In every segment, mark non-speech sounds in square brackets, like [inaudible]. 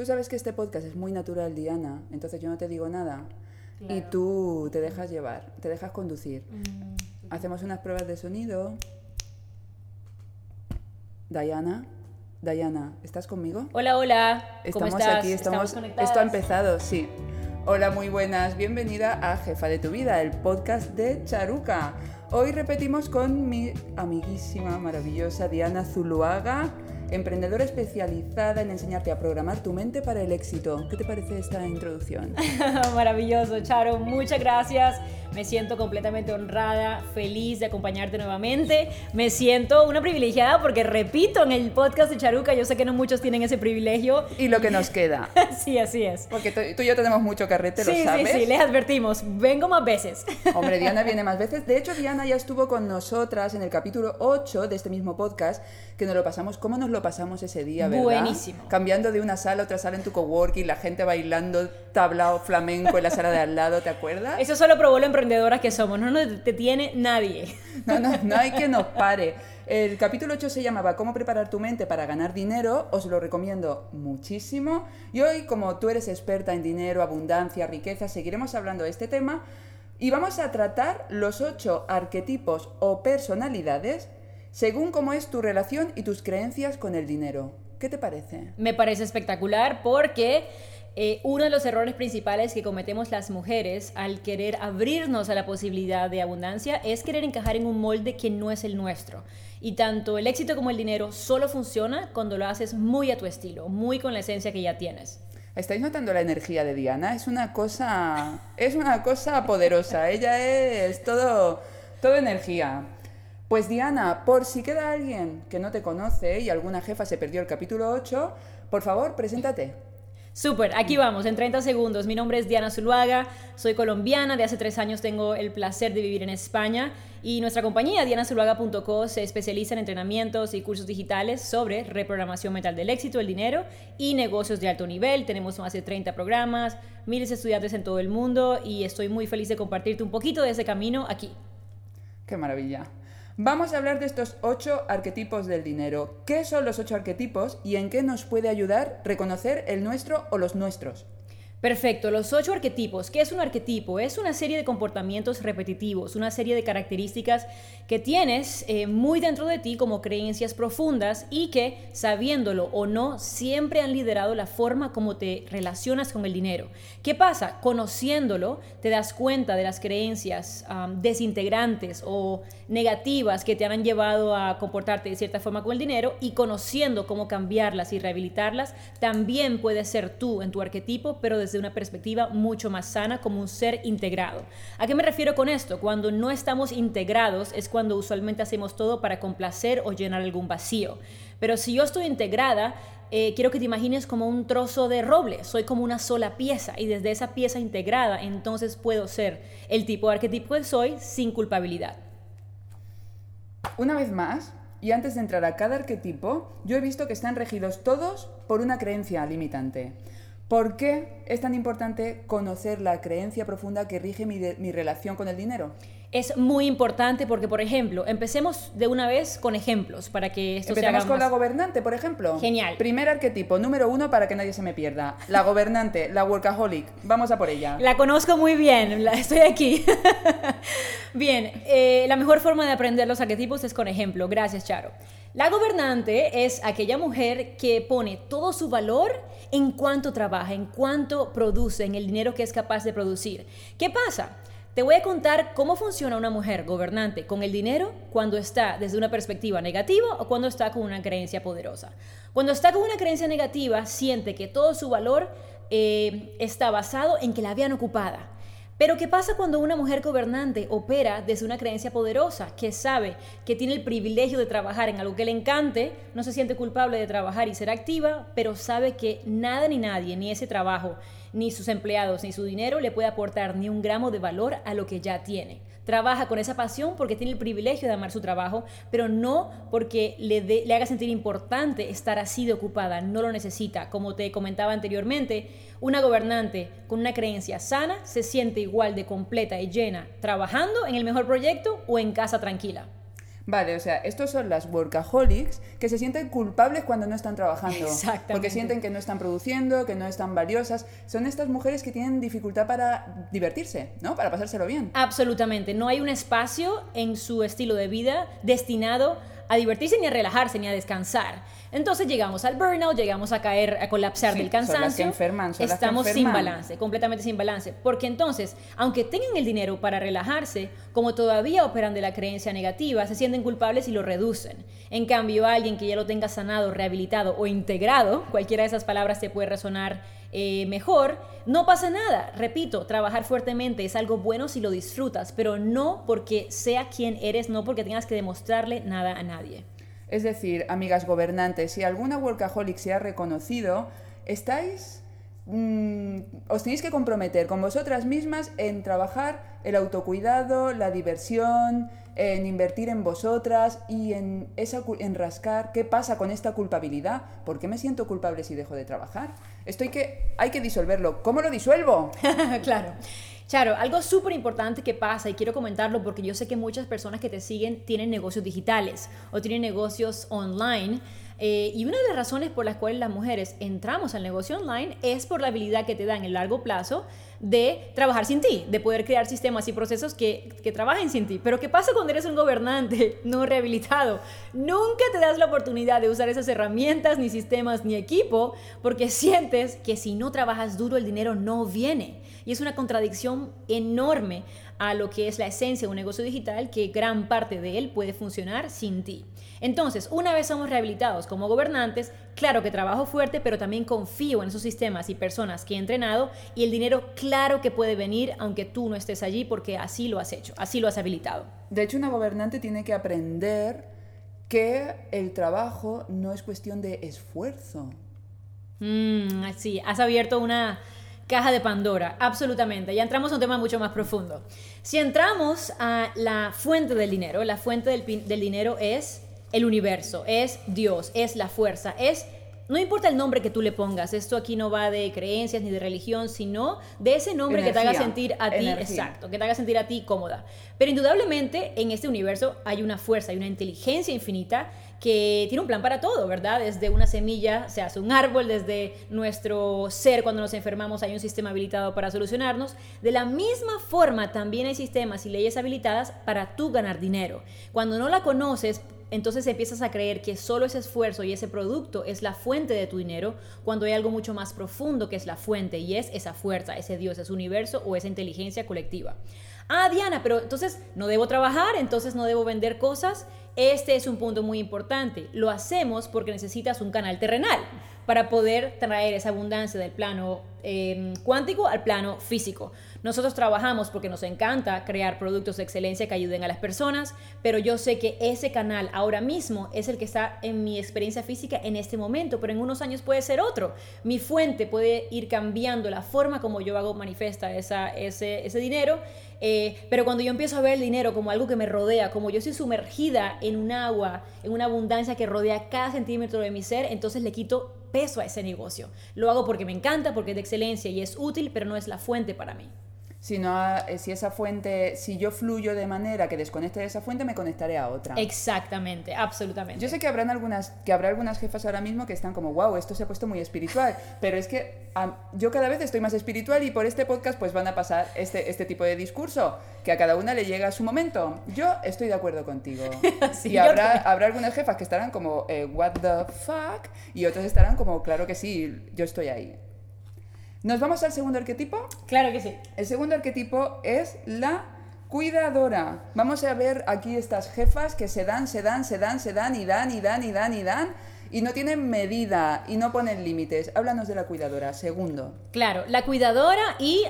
Tú sabes que este podcast es muy natural, Diana, entonces yo no te digo nada y tú te dejas llevar, te dejas conducir. Mm. Hacemos unas pruebas de sonido. Diana, Diana, ¿estás conmigo? Hola, hola. ¿Cómo Estamos estás? aquí, estamos, conectadas? esto ha empezado, sí. Hola, muy buenas, bienvenida a Jefa de tu Vida, el podcast de Charuca. Hoy repetimos con mi amiguísima, maravillosa Diana Zuluaga, emprendedora especializada en enseñarte a programar tu mente para el éxito. ¿Qué te parece esta introducción? [laughs] Maravilloso, Charo. Muchas gracias. Me siento completamente honrada, feliz de acompañarte nuevamente. Me siento una privilegiada porque repito en el podcast de Charuca, yo sé que no muchos tienen ese privilegio. Y lo que nos [laughs] queda. sí, así es. Porque tú, y yo tenemos mucho carrete, sí, lo sabes. sí, sí, les advertimos. Vengo más veces. [laughs] Hombre, Diana viene más veces. De hecho, Diana ya estuvo con nosotras en el capítulo 8 de este mismo podcast, que nos lo pasamos, ¿cómo nos lo pasamos ese día, verdad? Buenísimo. Cambiando de una sala a otra sala en tu coworking, la gente bailando tablao flamenco en la sala de al lado, ¿te acuerdas? Eso solo probó lo emprendedoras que somos. No nos detiene nadie. No, no, no hay que nos pare. El capítulo 8 se llamaba ¿Cómo preparar tu mente para ganar dinero? Os lo recomiendo muchísimo. Y hoy, como tú eres experta en dinero, abundancia, riqueza, seguiremos hablando de este tema y vamos a tratar los 8 arquetipos o personalidades según cómo es tu relación y tus creencias con el dinero. ¿Qué te parece? Me parece espectacular porque eh, uno de los errores principales que cometemos las mujeres al querer abrirnos a la posibilidad de abundancia es querer encajar en un molde que no es el nuestro. Y tanto el éxito como el dinero solo funciona cuando lo haces muy a tu estilo, muy con la esencia que ya tienes. ¿Estáis notando la energía de Diana? Es una cosa, es una cosa poderosa. Ella es todo, todo energía. Pues Diana, por si queda alguien que no te conoce y alguna jefa se perdió el capítulo 8, por favor, preséntate. Súper, aquí vamos, en 30 segundos. Mi nombre es Diana Zuluaga, soy colombiana, de hace tres años tengo el placer de vivir en España y nuestra compañía, dianazuluaga.co, se especializa en entrenamientos y cursos digitales sobre reprogramación mental del éxito, el dinero y negocios de alto nivel. Tenemos más de 30 programas, miles de estudiantes en todo el mundo y estoy muy feliz de compartirte un poquito de ese camino aquí. ¡Qué maravilla! Vamos a hablar de estos ocho arquetipos del dinero. ¿Qué son los ocho arquetipos y en qué nos puede ayudar reconocer el nuestro o los nuestros? Perfecto, los ocho arquetipos. ¿Qué es un arquetipo? Es una serie de comportamientos repetitivos, una serie de características que tienes eh, muy dentro de ti como creencias profundas y que, sabiéndolo o no, siempre han liderado la forma como te relacionas con el dinero. ¿Qué pasa? Conociéndolo, te das cuenta de las creencias desintegrantes o negativas que te han llevado a comportarte de cierta forma con el dinero y conociendo cómo cambiarlas y rehabilitarlas, también puedes ser tú en tu arquetipo, pero desde una perspectiva mucho más sana como un ser integrado. ¿A qué me refiero con esto? Cuando no estamos integrados es cuando usualmente hacemos todo para complacer o llenar algún vacío. Pero si yo estoy integrada, eh, quiero que te imagines como un trozo de roble, soy como una sola pieza y desde esa pieza integrada entonces puedo ser el tipo de arquetipo que soy sin culpabilidad. Una vez más, y antes de entrar a cada arquetipo, yo he visto que están regidos todos por una creencia limitante. ¿Por qué es tan importante conocer la creencia profunda que rige mi, de- mi relación con el dinero? Es muy importante porque, por ejemplo, empecemos de una vez con ejemplos para que esto se con más- la gobernante, por ejemplo. Genial. Primer arquetipo, número uno para que nadie se me pierda. La gobernante, la workaholic. Vamos a por ella. La conozco muy bien, la- estoy aquí. [laughs] bien, eh, la mejor forma de aprender los arquetipos es con ejemplo. Gracias, Charo. La gobernante es aquella mujer que pone todo su valor en cuanto trabaja, en cuanto produce, en el dinero que es capaz de producir. ¿Qué pasa? Te voy a contar cómo funciona una mujer gobernante con el dinero cuando está desde una perspectiva negativa o cuando está con una creencia poderosa. Cuando está con una creencia negativa, siente que todo su valor eh, está basado en que la vean ocupada. Pero ¿qué pasa cuando una mujer gobernante opera desde una creencia poderosa, que sabe que tiene el privilegio de trabajar en algo que le encante, no se siente culpable de trabajar y ser activa, pero sabe que nada ni nadie, ni ese trabajo, ni sus empleados, ni su dinero le puede aportar ni un gramo de valor a lo que ya tiene? Trabaja con esa pasión porque tiene el privilegio de amar su trabajo, pero no porque le, haga sentir importante estar así de ocupada, no lo necesita. Como te comentaba anteriormente, una gobernante con una creencia sana se siente igual de completa y llena trabajando en el mejor proyecto o en casa tranquila. Vale, o sea, estos son las workaholics que se sienten culpables cuando no están trabajando. Exactamente. Porque sienten que no están produciendo, que no están valiosas. Son estas mujeres que tienen dificultad para divertirse, ¿no? Para pasárselo bien. Absolutamente. No hay un espacio en su estilo de vida destinado a divertirse ni a relajarse ni a descansar. Entonces llegamos al burnout, llegamos a caer, a colapsar Sí, del son las que cansancio. enferman, son las que Estamos sin balance, completamente sin balance. Porque entonces, aunque tengan el dinero para relajarse, como todavía operan de la creencia negativa, se sienten culpables y lo reducen. En cambio, alguien que ya lo tenga sanado, rehabilitado o integrado, cualquiera de esas palabras te puede resonar eh, mejor, no pasa nada. Repito, trabajar fuertemente es algo bueno si lo disfrutas, pero no porque sea quien eres, no porque tengas que demostrarle nada a nadie. Es decir, amigas gobernantes, si alguna workaholic se ha reconocido, estáis. mm, os tenéis que comprometer con vosotras mismas en trabajar el autocuidado, la diversión, en invertir en vosotras y en, esa, en rascar qué pasa con esta culpabilidad. ¿Por qué me siento culpable si dejo de trabajar? Esto hay que, hay que disolverlo. ¿Cómo lo disuelvo? [laughs] claro. Charo, algo súper importante que pasa y quiero comentarlo porque yo sé que muchas personas que te siguen tienen negocios digitales o tienen negocios online. eh, y una de las razones por las cuales las mujeres entramos al negocio online es por la habilidad que te da en el largo plazo de trabajar sin ti, de poder crear sistemas y procesos que, que trabajen sin ti. Pero ¿qué pasa cuando eres un gobernante [laughs] no rehabilitado? Nunca te das la oportunidad de usar esas herramientas, ni sistemas, ni equipo, porque sientes que si no trabajas duro el dinero no viene. Y es una contradicción enorme a lo que es la esencia de un negocio digital, que gran parte de él puede funcionar sin ti. Entonces, una vez somos rehabilitados como gobernantes, claro que trabajo fuerte, pero también confío en esos sistemas y personas que he entrenado y el dinero claro que puede venir aunque tú no estés allí porque así lo has hecho, así lo has habilitado. De hecho, una gobernante tiene que aprender que el trabajo no es cuestión de esfuerzo. Mm, sí, has abierto una caja de Pandora, absolutamente. Ya entramos a un tema mucho más profundo. Si entramos a la fuente del dinero, la fuente del, dinero es el universo, es Dios, es la fuerza, es... No importa el nombre que tú le pongas, esto aquí no va de creencias ni de religión, sino de ese nombre que te haga sentir a ti, energía. exacto, que te haga sentir a ti cómoda. Pero indudablemente en este universo hay una fuerza, hay una inteligencia infinita que tiene un plan para todo, ¿verdad? Desde una semilla se hace un árbol, desde nuestro ser cuando nos enfermamos hay un sistema habilitado para solucionarnos. De la misma forma también hay sistemas y leyes habilitadas para tú ganar dinero. Cuando no la conoces, entonces empiezas a creer que solo ese esfuerzo y ese producto es la fuente de tu dinero, cuando hay algo mucho más profundo que es la fuente y es esa fuerza, ese Dios, ese universo o esa inteligencia colectiva. Ah, Diana, pero entonces no debo trabajar, entonces no debo vender cosas. Este es un punto muy importante. Lo hacemos porque necesitas un canal terrenal para poder traer esa abundancia del plano eh, cuántico al plano físico. Nosotros trabajamos porque nos encanta crear productos de excelencia que ayuden a las personas, pero yo sé que ese canal ahora mismo es el que está en mi experiencia física en este momento, pero en unos años puede ser otro. Mi fuente puede ir cambiando la forma como yo hago manifiesta ese, ese dinero, eh, pero cuando yo empiezo a ver el dinero como algo que me rodea, como yo estoy sumergida en un agua, en una abundancia que rodea cada centímetro de mi ser, entonces le quito peso a ese negocio. Lo hago porque me encanta, porque es de excelencia y es útil, pero no es la fuente para mí. Si, no, eh, si esa fuente, si yo fluyo de manera que desconecte de esa fuente, me conectaré a otra. Exactamente, absolutamente. Yo sé que habrán algunas, que habrá algunas jefas ahora mismo que están como, wow, esto se ha puesto muy espiritual. Pero es que am, yo cada vez estoy más espiritual y por este podcast pues van a pasar este, este tipo de discurso, que a cada una le llega a su momento. Yo estoy de acuerdo contigo. [laughs] Sí, y habrá, habrá algunas jefas que estarán como, eh, what the fuck, y otras estarán como, claro que sí, yo estoy ahí. ¿Nos vamos al segundo arquetipo? Claro que sí. El segundo arquetipo es la cuidadora. Vamos a ver aquí estas jefas que se dan, se dan, se dan, se dan y dan y dan y dan y dan y no tienen medida y no ponen límites. Háblanos de la cuidadora. Segundo. Claro, la cuidadora y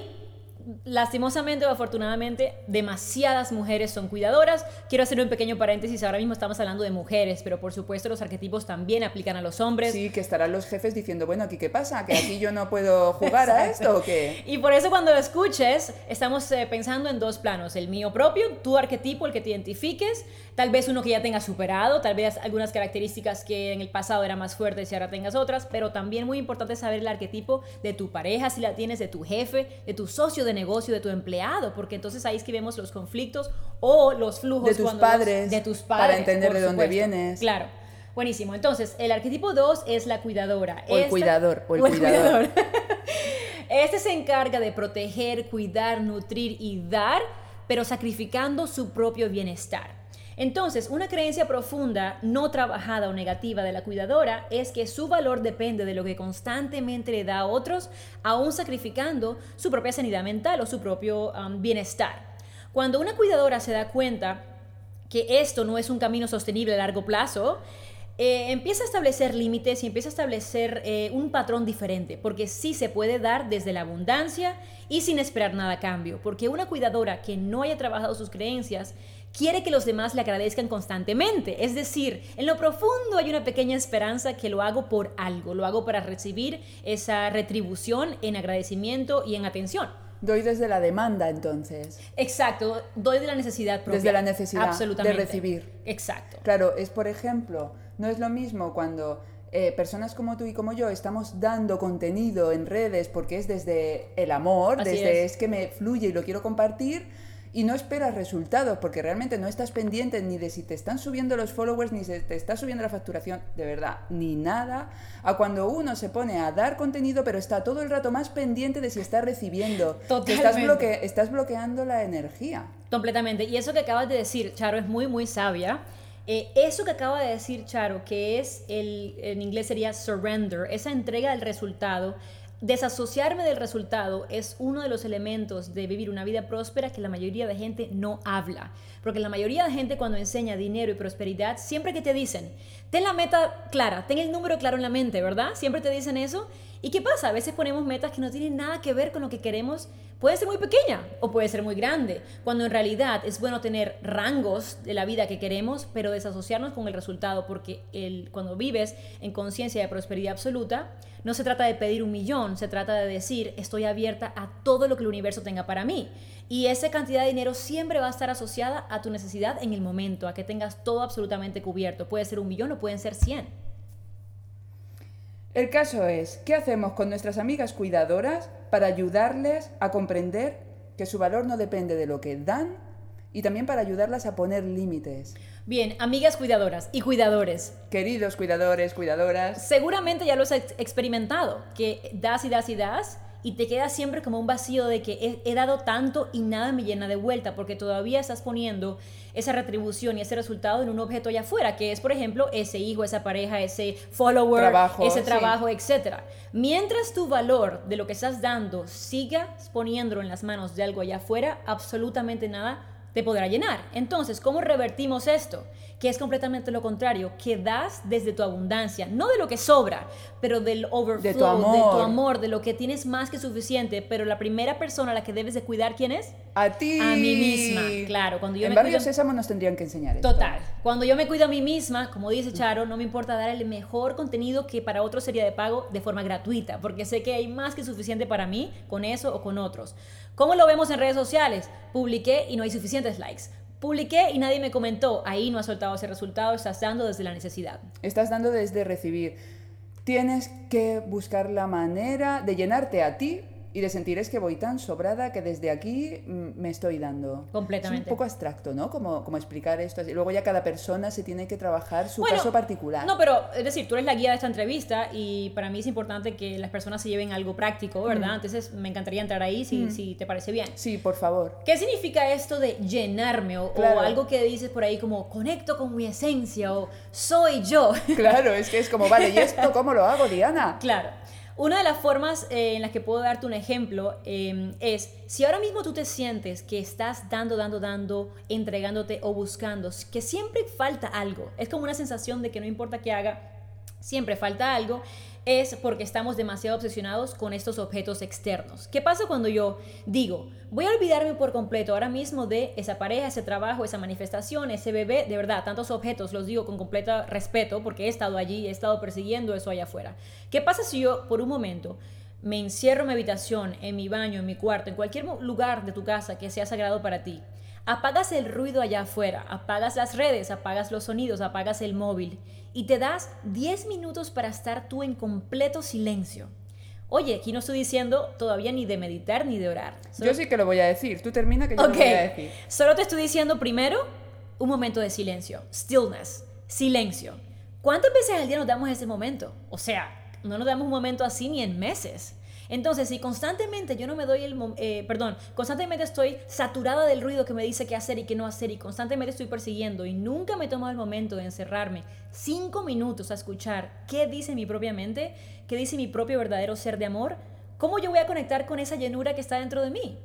lastimosamente o afortunadamente demasiadas mujeres son cuidadoras. Quiero hacer un pequeño paréntesis, ahora mismo estamos hablando de mujeres, pero por supuesto los arquetipos también aplican a los hombres. Sí, que estarán los jefes diciendo, bueno, aquí qué pasa, que aquí yo no puedo jugar a esto o qué. Y por eso cuando lo escuches, estamos eh, pensando en dos planos, el mío propio, tu arquetipo, el que te identifiques, tal vez uno que ya tengas superado, tal vez algunas características que en el pasado eran más fuertes y ahora tengas otras, pero también muy importante saber el arquetipo de tu pareja, si la tienes, de tu jefe, de tu socio de de negocio de tu empleado, porque entonces ahí es que vemos los conflictos o los flujos de tus los- padres, de tus padres. para entender de dónde vienes. Claro. Buenísimo. Entonces, el arquetipo 2 es la cuidadora. O el Esta- cuidador, o el [laughs] cuidador. [laughs] Este se encarga de proteger, cuidar, nutrir y dar, pero sacrificando su propio bienestar. Entonces, una creencia profunda, no trabajada o negativa de la cuidadora es que su valor depende de lo que constantemente le da a otros, aún sacrificando su propia sanidad mental o su propio um, bienestar. Cuando una cuidadora se da cuenta que esto no es un camino sostenible a largo plazo, eh, empieza a establecer límites y empieza a establecer eh, un patrón diferente, porque sí se puede dar desde la abundancia y sin esperar nada a cambio, porque una cuidadora que no haya trabajado sus creencias quiere que los demás le agradezcan constantemente, es decir, en lo profundo hay una pequeña esperanza que lo hago por algo, lo hago para recibir esa retribución en agradecimiento y en atención. Doy desde la demanda, entonces. Exacto, doy de la necesidad propia. Desde la necesidad de Absolutamente. recibir. Exacto. Claro, es por ejemplo, no es lo mismo cuando eh, personas como tú y como yo estamos dando contenido en redes porque es desde el amor, Así desde es. es. que me fluye y lo quiero compartir y no esperas resultados porque realmente no estás pendiente ni de si te están subiendo los followers ni si te está subiendo la facturación, de verdad, ni nada, a cuando uno se pone a dar contenido pero está todo el rato más pendiente de si está recibiendo. Que Estás, Totalmente. bloque- estás bloqueando la energía. Completamente. Y eso que acabas de decir, Charo, es muy, muy sabia. Eh, eso que acaba de decir Charo, que es el, en inglés sería surrender, esa entrega del resultado, desasociarme del resultado es uno de los elementos de vivir una vida próspera que la mayoría de gente no habla. Porque la mayoría de gente cuando enseña dinero y prosperidad, siempre que te dicen, ten la meta clara, ten el número claro en la mente, ¿verdad? Siempre te dicen eso. ¿Y qué pasa? A veces ponemos metas que no tienen nada que ver con lo que queremos. Puede ser muy pequeña o puede ser muy grande, cuando en realidad es bueno tener rangos de la vida que queremos, pero desasociarnos con el resultado, porque el, cuando vives en conciencia de prosperidad absoluta, no se trata de pedir un millón, se trata de decir, estoy abierta a todo lo que el universo tenga para mí. Y esa cantidad de dinero siempre va a estar asociada a tu necesidad en el momento, a que tengas todo absolutamente cubierto. Puede ser un millón o pueden ser 100. El caso es, ¿qué hacemos con nuestras amigas cuidadoras para ayudarles a comprender que su valor no depende de lo que dan y también para ayudarlas a poner límites? Bien, amigas cuidadoras y cuidadores, Queridos cuidadores, cuidadoras, seguramente ya lo has ex- experimentado, que das y das y das y te queda siempre como un vacío de que he, he dado tanto y nada me llena de vuelta porque todavía estás poniendo esa retribución y ese resultado en un objeto allá afuera, que es por ejemplo ese hijo, esa pareja, ese follower, Trabajo, ese sí. trabajo, etcétera. Mientras tu valor de lo que estás dando sigas poniéndolo en las manos de algo allá afuera, absolutamente nada te podrá llenar. Entonces, ¿cómo revertimos esto? Que es completamente lo contrario, que das desde tu abundancia, no de lo que sobra, pero del overflow, De tu amor. de, tu amor, de lo que tienes más que suficiente, pero la primera persona a la que debes de cuidar, ¿quién es? a ti. A mí misma, claro, cuando yo en me Barrio cuido- Sésamo nos tendrían que enseñar esto. Total. Cuando yo me cuido a mí misma, como dice Charo, no me importa dar el mejor contenido que para otros sería de pago de forma gratuita, porque sé que hay más que suficiente para mí con eso o con otros. ¿Cómo lo vemos en redes sociales? Publiqué y no hay suficientes likes. Publiqué y nadie me comentó. Ahí no has soltado ese resultado, estás dando desde la necesidad. Estás dando desde recibir. Tienes que buscar la manera de llenarte a ti y de sentir es que voy tan sobrada que desde aquí mm, me estoy dando. Completamente. Es un poco abstracto, ¿no? Como, como explicar esto. Y luego ya cada persona se tiene que trabajar su Bueno, caso particular. No, pero es decir, tú eres la guía de esta entrevista y para mí es importante que las personas se lleven algo práctico, ¿verdad? Entonces me encantaría entrar ahí si, si te parece bien. Sí, por favor. ¿Qué significa esto de llenarme o, o Claro. algo que dices por ahí como conecto con mi esencia o soy yo? Claro, es que es como, vale, ¿y esto [laughs] cómo lo hago, Diana? claro. Una de las formas eh, en las que puedo darte un ejemplo eh, es, si ahora mismo tú te sientes que estás dando, dando, dando, entregándote o buscando, que siempre falta algo, es como una sensación de que no importa qué haga, siempre falta algo, es porque estamos demasiado obsesionados con estos objetos externos. ¿Qué pasa cuando yo digo, voy a olvidarme por completo ahora mismo de esa pareja, ese trabajo, esa manifestación, ese bebé, de verdad, tantos objetos, los digo con completo respeto porque he estado allí, he estado persiguiendo eso allá afuera. ¿Qué pasa si yo por un momento me encierro en mi habitación, en mi baño, en mi cuarto, en cualquier lugar de tu casa que sea sagrado para ti? Apagas el ruido allá afuera, apagas las redes, apagas los sonidos, apagas el móvil y te das 10 minutos para estar tú en completo silencio. Oye, aquí no estoy diciendo todavía ni de meditar ni de orar. Yo sí que lo voy a decir. Tú termina que yo lo voy a decir. Solo te estoy diciendo primero un momento de silencio. Stillness. Silencio. ¿Cuántas veces al día nos damos ese momento? O sea, no nos damos un momento así ni en meses. Entonces, si constantemente yo no me doy el, eh, perdón, constantemente estoy saturada del ruido que me dice qué hacer y qué no hacer y constantemente estoy persiguiendo y nunca me tomo el momento de encerrarme cinco minutos a escuchar qué dice mi propia mente, qué dice mi propio verdadero ser de amor, ¿cómo yo voy a conectar con esa llenura que está dentro de mí?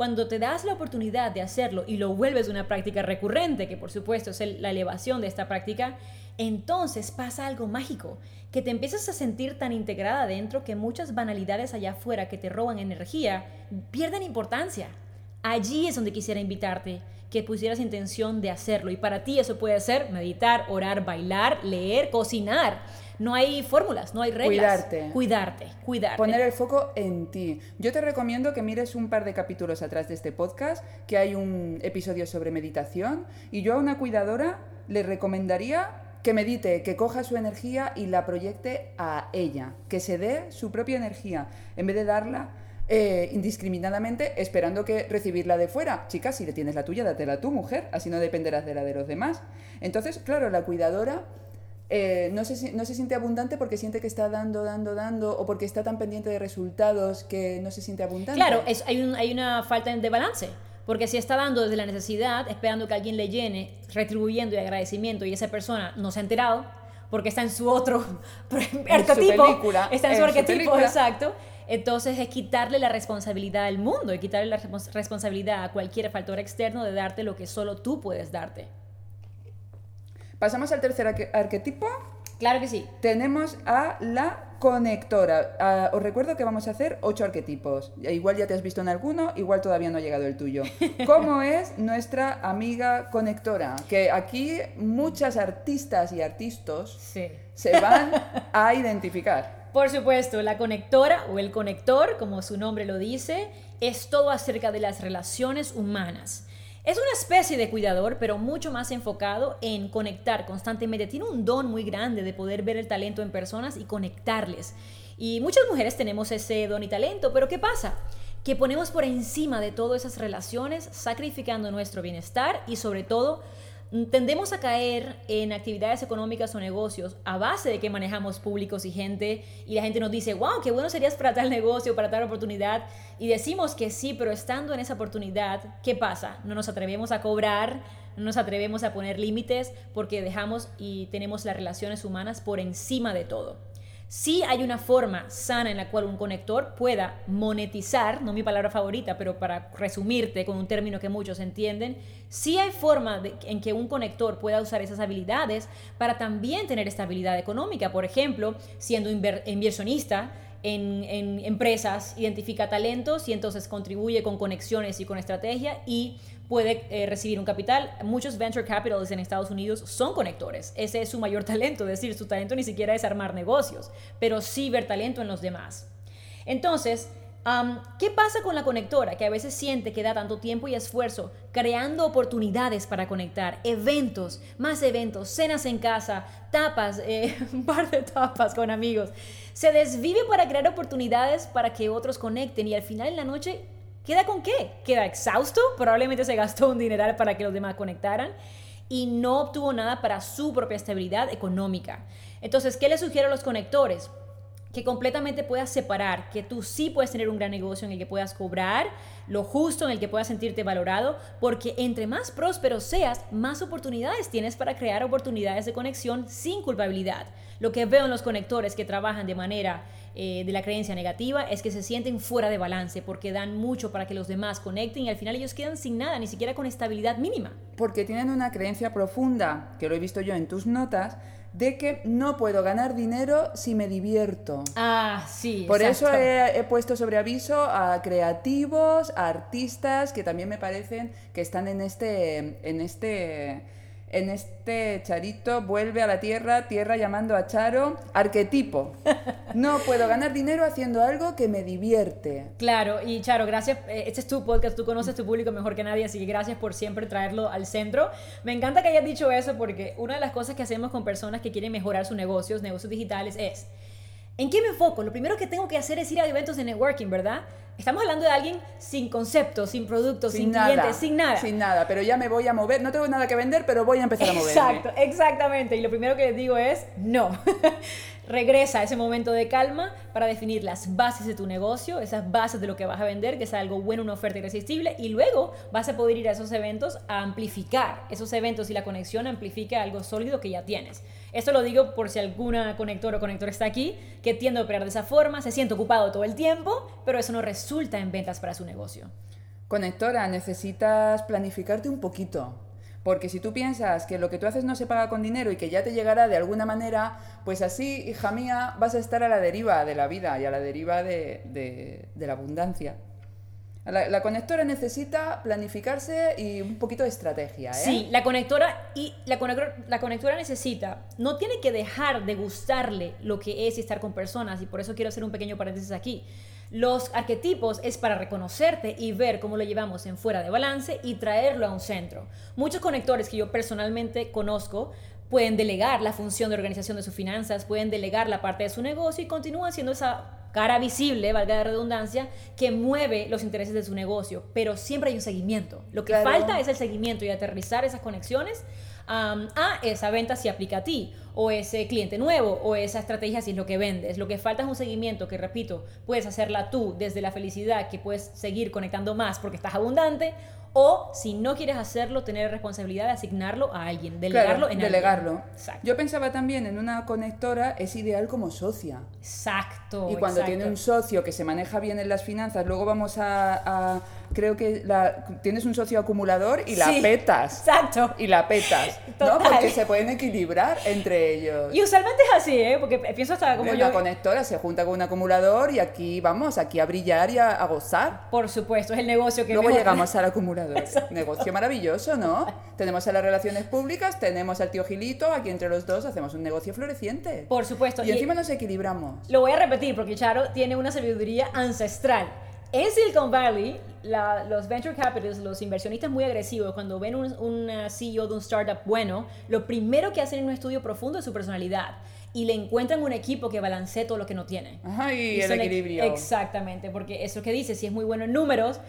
Cuando te das la oportunidad de hacerlo y lo vuelves una práctica recurrente, que por supuesto es la elevación de esta práctica, entonces pasa algo mágico, que te empiezas a sentir tan integrada dentro que muchas banalidades allá afuera que te roban energía pierden importancia. Allí es donde quisiera invitarte, que pusieras intención de hacerlo. Y para ti eso puede ser meditar, orar, bailar, leer, cocinar. No hay fórmulas, no hay reglas. Cuidarte. Cuidarte, cuidarte. Poner el foco en ti. Yo te recomiendo que mires un par de capítulos atrás de este podcast, que hay un episodio sobre meditación. Y yo a una cuidadora le recomendaría que medite, que coja su energía y la proyecte a ella, que se dé su propia energía, en vez de darla eh, indiscriminadamente esperando que recibirla de fuera. Chicas, si le tienes la tuya, dátela a tu mujer, así no dependerás de la de los demás. Entonces, claro, la cuidadora eh, no, se, no se siente abundante porque siente que está dando, dando, dando, o porque está tan pendiente de resultados que no se siente abundante. Claro, es, hay, un, hay una falta de balance. Porque si está dando desde la necesidad, esperando que alguien le llene, retribuyendo y agradecimiento, y esa persona no se ha enterado, porque está en su otro [laughs] arquetipo, está en su arquetipo, exacto. Entonces es quitarle la responsabilidad al mundo, y quitarle la responsabilidad a cualquier factor externo de darte lo que solo tú puedes darte. Pasamos al tercer arquetipo. Claro que sí. Tenemos a la conectora. Ah, os recuerdo que vamos a hacer ocho arquetipos. Igual ya te has visto en alguno, igual todavía no ha llegado el tuyo. [laughs] ¿Cómo es nuestra amiga conectora? Que aquí muchas artistas y artistas se van [laughs] a identificar. Por supuesto, la conectora o el conector, como su nombre lo dice, es todo acerca de las relaciones humanas. Es una especie de cuidador, pero mucho más enfocado en conectar constantemente. Tiene un don muy grande de poder ver el talento en personas y conectarles. Y muchas mujeres tenemos ese don y talento, pero ¿qué pasa? Que ponemos por encima de todas esas relaciones, sacrificando nuestro bienestar y sobre todo tendemos a caer en actividades económicas o negocios a base de que manejamos públicos y gente y la gente nos dice, wow, qué bueno serías para tal negocio, para tal oportunidad y decimos que sí, pero estando en esa oportunidad, ¿qué pasa? No nos atrevemos a cobrar, no nos atrevemos a poner límites porque dejamos y tenemos las relaciones humanas por encima de todo. Sí hay una forma sana en la cual un conector pueda monetizar, no mi palabra favorita, pero para resumirte con un término que muchos entienden, sí hay forma en que un conector pueda usar esas habilidades para también tener estabilidad económica. Por ejemplo, siendo inversionista, en, en, empresas, identifica talentos y entonces contribuye con conexiones y con estrategia y puede eh, recibir un capital. Muchos venture capitalists en Estados Unidos son conectores. Ese es su mayor [laughs] talento, es decir, su talento ni siquiera es armar negocios, pero sí ver talento en los demás. Entonces, ¿qué pasa con la conectora que a veces siente que da tanto tiempo y esfuerzo creando oportunidades para conectar, eventos, más eventos, cenas en casa, tapas, eh, [laughs] un par de tapas con amigos? Se desvive para crear oportunidades para que otros conecten y al final en la noche ¿Queda con qué? Queda exhausto, probablemente se gastó un dineral para que los demás conectaran y no obtuvo nada para su propia estabilidad económica. Entonces, ¿qué le sugiero a los conectores? Que completamente puedas separar, que tú sí puedes tener un gran negocio en el que puedas cobrar lo justo, en el que puedas sentirte valorado, porque entre más próspero seas, más oportunidades tienes para crear oportunidades de conexión sin culpabilidad. Lo que veo en los conectores que trabajan de manera eh, de la creencia negativa es que se sienten fuera de balance porque dan mucho para que los demás conecten y al final ellos quedan sin nada, ni siquiera con estabilidad mínima. Porque tienen una creencia profunda, que lo he visto yo en tus notas, de que no puedo ganar dinero si me divierto. Ah, sí. Por eso he, he, puesto sobre aviso a creativos, a artistas que también me parecen que están en este, en este en este Charito vuelve a la Tierra, Tierra llamando a Charo, arquetipo. [laughs] No puedo ganar dinero haciendo algo que me divierte. Claro, y Charo, gracias. Eh, este es tu podcast, tú conoces tu público mejor que nadie, así que gracias por siempre traerlo al centro. Me encanta que hayas dicho eso porque una de las cosas que hacemos con personas que quieren mejorar sus negocios, negocios digitales, es ¿En qué me enfoco? Lo primero que tengo que hacer es ir a eventos de networking, ¿verdad? Estamos hablando de alguien sin concepto, sin producto, sin, clientes, sin nada. Sin nada, pero ya me voy a mover. No tengo nada que vender, pero voy a empezar a moverme. Exacto, exactamente. Y lo primero que les digo es no. [laughs] Regresa a ese momento de calma para definir las bases de tu negocio, esas bases de lo que vas a vender, que sea algo bueno, una oferta irresistible, y luego vas a poder ir a esos eventos a amplificar esos eventos y la conexión amplifica algo sólido que ya tienes. Esto lo digo por si alguna conector o conector está aquí, que tiende a operar de esa forma, se siente ocupado todo el tiempo, pero eso no resulta en ventas para su negocio. Conectora, necesitas planificarte un poquito. Porque si tú piensas que lo que tú haces no se paga con dinero y que ya te llegará de alguna manera, pues así, hija mía, vas a estar a la deriva de la vida y a la deriva de, la abundancia. La, conectora necesita planificarse y un poquito de estrategia. ¿eh? Sí, la conectora y la la conectora necesita, no tiene que dejar de gustarle lo que es estar con personas y por eso quiero hacer un pequeño paréntesis aquí. Los arquetipos es para reconocerte y ver cómo lo llevamos en fuera de balance y traerlo a un centro. Muchos conectores que yo personalmente conozco pueden delegar la función de organización de sus finanzas, pueden delegar la parte de su negocio y continúan siendo esa cara visible, valga la redundancia, que mueve los intereses de su negocio, pero siempre hay un seguimiento. Lo que falta es el seguimiento y aterrizar esas conexiones a esa venta si aplica a ti, o ese cliente nuevo, o esa estrategia si es lo que vendes. Lo que falta es un seguimiento que, repito, puedes hacerla tú desde la felicidad, que puedes seguir conectando más porque estás abundante, o si no quieres hacerlo, tener responsabilidad de asignarlo a alguien, delegarlo en delegarlo. Yo pensaba también en una conectora, es ideal como socia. Exacto. Y cuando tiene un socio que se maneja bien en las finanzas, luego vamos a, creo que la, tienes un socio acumulador y la petas. Exacto. Y la petas. [laughs] ¿no? Porque se pueden equilibrar entre ellos. Y usualmente es así, ¿eh? Porque pienso hasta como yo. Una conectora se junta con un acumulador y aquí vamos, aquí a brillar y a, gozar. Por supuesto, es el negocio que Luego llegamos al acumulador [laughs] Negocio maravilloso, ¿no? [laughs] tenemos a las relaciones públicas, tenemos al tío Gilito, aquí entre los dos hacemos un negocio floreciente. Por supuesto. Y, encima nos equilibramos. Lo voy a repetir porque Charo tiene una sabiduría ancestral. En Silicon Valley, los venture capitalists, los inversionistas muy agresivos, cuando ven un, un, CEO de un startup bueno, lo primero que hacen en un estudio profundo es su personalidad y le encuentran un equipo que balancee todo lo que no tiene. Ajá, y, el equilibrio. Exactamente, porque eso que dice, si es muy bueno en números,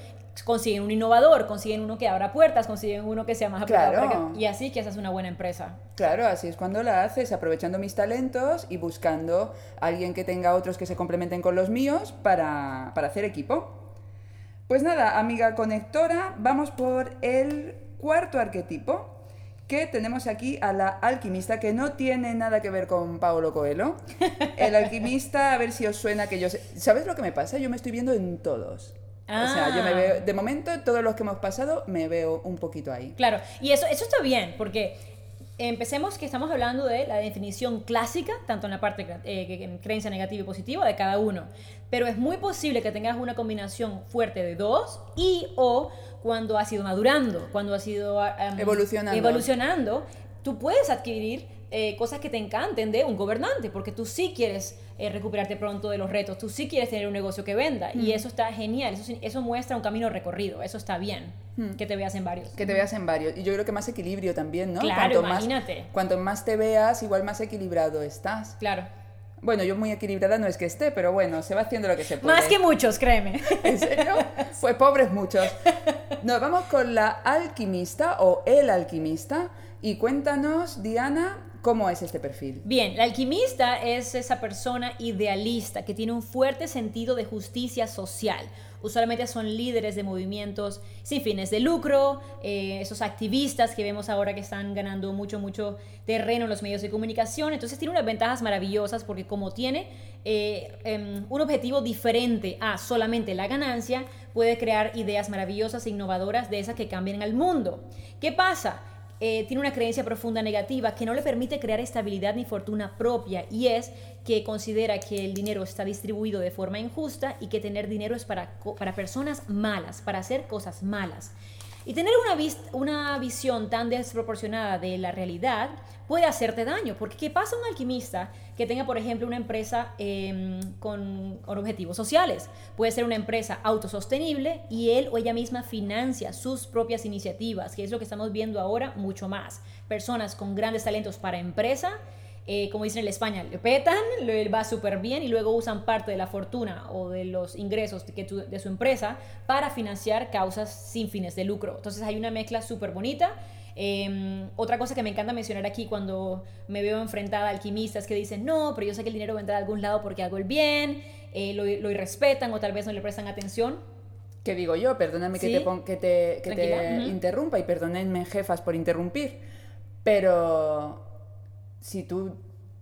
consiguen un innovador, consiguen uno que abra puertas, consiguen uno que sea más claro. y así que haces una buena empresa. Claro, así es cuando la haces, aprovechando mis talentos y buscando a alguien que tenga otros que se complementen con los míos para, para hacer equipo. Pues nada, amiga conectora, vamos por el cuarto arquetipo, que tenemos aquí a la alquimista, que no tiene nada que ver con Paolo Coelho. El alquimista, a ver si os suena que yo sé. ¿Sabes lo que me pasa? Yo me estoy viendo en todos. O sea, yo me veo, ah. de momento, todos los que hemos pasado, me veo un poquito ahí. Claro, y eso, eso está bien, porque empecemos que estamos hablando de la definición clásica, tanto en la parte eh, creencia negativa y positiva de cada uno. Pero es muy posible que tengas una combinación fuerte de dos y o cuando has ido madurando, cuando has ido evolucionando. evolucionando, tú puedes adquirir eh, cosas que te encanten de un gobernante, porque tú sí quieres eh, recuperarte pronto de los retos, tú sí quieres tener un negocio que venda, y eso está genial, eso, eso muestra un camino recorrido, eso está bien, que te veas en varios. Que te veas en varios, y yo creo que más equilibrio también, ¿no? Claro, imagínate. cuanto más te veas, igual más equilibrado estás. Claro. Bueno, yo muy equilibrada no es que esté, pero bueno, se va haciendo lo que se puede. Más que muchos, créeme. [laughs] ¿En serio? Pues pobres muchos. Nos vamos con la alquimista o el alquimista. Y cuéntanos, Diana, ¿Cómo es este perfil? Bien, la alquimista es esa persona idealista que tiene un fuerte sentido de justicia social. Usualmente son líderes de movimientos sin fines de lucro, eh, esos activistas que vemos ahora que están ganando mucho, mucho terreno en los medios de comunicación. Entonces tiene unas ventajas maravillosas porque como tiene eh, em, un objetivo diferente a solamente la ganancia, puede crear ideas maravillosas e innovadoras de esas que cambien al mundo. ¿Qué pasa? Eh, tiene una creencia profunda negativa que no le permite crear estabilidad ni fortuna propia y es que considera que el dinero está distribuido de forma injusta y que tener dinero es para, para personas malas, para hacer cosas malas. Y tener una, una visión tan desproporcionada de la realidad puede hacerte daño, porque ¿qué pasa un alquimista que tenga, por ejemplo, una empresa em, con, objetivos sociales? Puede ser una empresa autosostenible y él o ella misma financia sus propias iniciativas, que es lo que estamos viendo ahora mucho más. Personas con grandes talentos para empresa eh, como dicen en España, le petan, le va súper bien y luego usan parte de la fortuna o de los ingresos de, que de su empresa para financiar causas sin fines de lucro. Entonces hay una mezcla súper bonita. Em, otra cosa que me encanta mencionar aquí cuando me veo enfrentada a alquimistas que dicen, no, pero yo sé que el dinero va a entrar a algún lado porque hago el bien, eh, lo, lo irrespetan o tal vez no le prestan atención. ¿Qué digo yo? Perdóname que te, que te, que te interrumpa y perdónenme jefas por interrumpir, pero si tú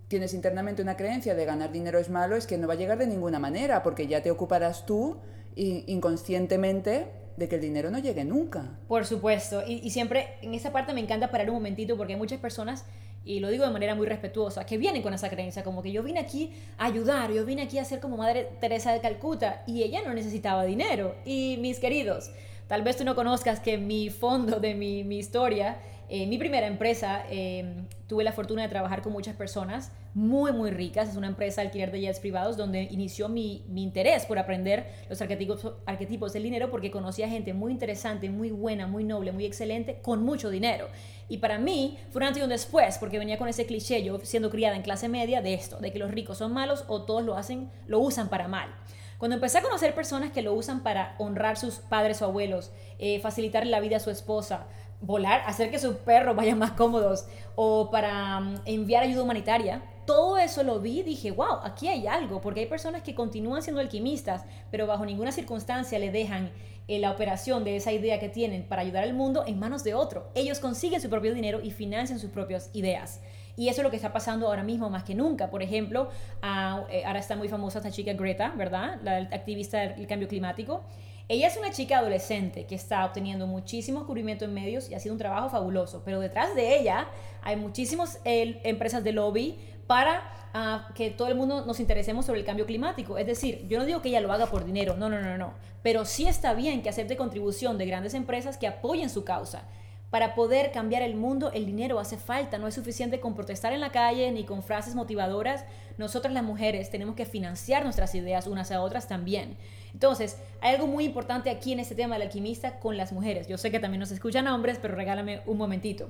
tienes internamente una creencia de ganar dinero es malo, es que no va a llegar de ninguna manera, porque ya te ocuparás tú inconscientemente de que el dinero no llegue nunca. Por supuesto, y, siempre en esa parte me encanta parar un momentito porque hay muchas personas, y lo digo de manera muy respetuosa, que vienen con esa creencia, como que yo vine aquí a ayudar, yo vine aquí a ser como Madre Teresa de Calcuta, y ella no necesitaba dinero. Y mis queridos, tal vez tú no conozcas que mi fondo de mi, mi historia en mi primera empresa em, tuve la fortuna de trabajar con muchas personas muy, muy ricas. Es una empresa de alquiler de jets privados donde inició mi, mi interés por aprender los arquetipos, arquetipos del dinero porque conocía gente muy interesante, muy buena, muy noble, muy excelente, con mucho dinero. Y para mí fue un antes y un después porque venía con ese cliché, yo siendo criada en clase media, de esto, de que los ricos son malos o todos lo hacen, lo usan para mal. Cuando empecé a conocer personas que lo usan para honrar sus padres o abuelos, eh, facilitar la vida a su esposa, volar, hacer que sus perros vayan más cómodos o para mm, enviar ayuda humanitaria. Todo eso lo vi y dije, wow, aquí hay algo, porque hay personas que continúan siendo alquimistas, pero bajo ninguna circunstancia le dejan eh, la operación de esa idea que tienen para ayudar al mundo en manos de otro. Ellos consiguen su propio dinero y financian sus propias ideas. Y eso es lo que está pasando ahora mismo más que nunca. Por ejemplo, eh, ahora está muy famosa esta chica Greta, ¿verdad? La activista del cambio climático. Ella es una chica adolescente que está obteniendo muchísimo cubrimiento en medios y ha sido un trabajo fabuloso, pero detrás de ella hay muchísimas empresas de lobby para ah, que todo el mundo nos interesemos sobre el cambio climático. Es decir, yo no digo que ella lo haga por dinero, no, no, no, no, pero sí está bien que acepte contribución de grandes empresas que apoyen su causa. Para poder cambiar el mundo, el dinero hace falta. No es suficiente con protestar en la calle ni con frases motivadoras. Nosotras las mujeres tenemos que financiar nuestras ideas unas a otras también. Entonces, hay algo muy importante aquí en este tema del alquimista con las mujeres. Yo sé que también nos escuchan hombres, pero regálame un momentito.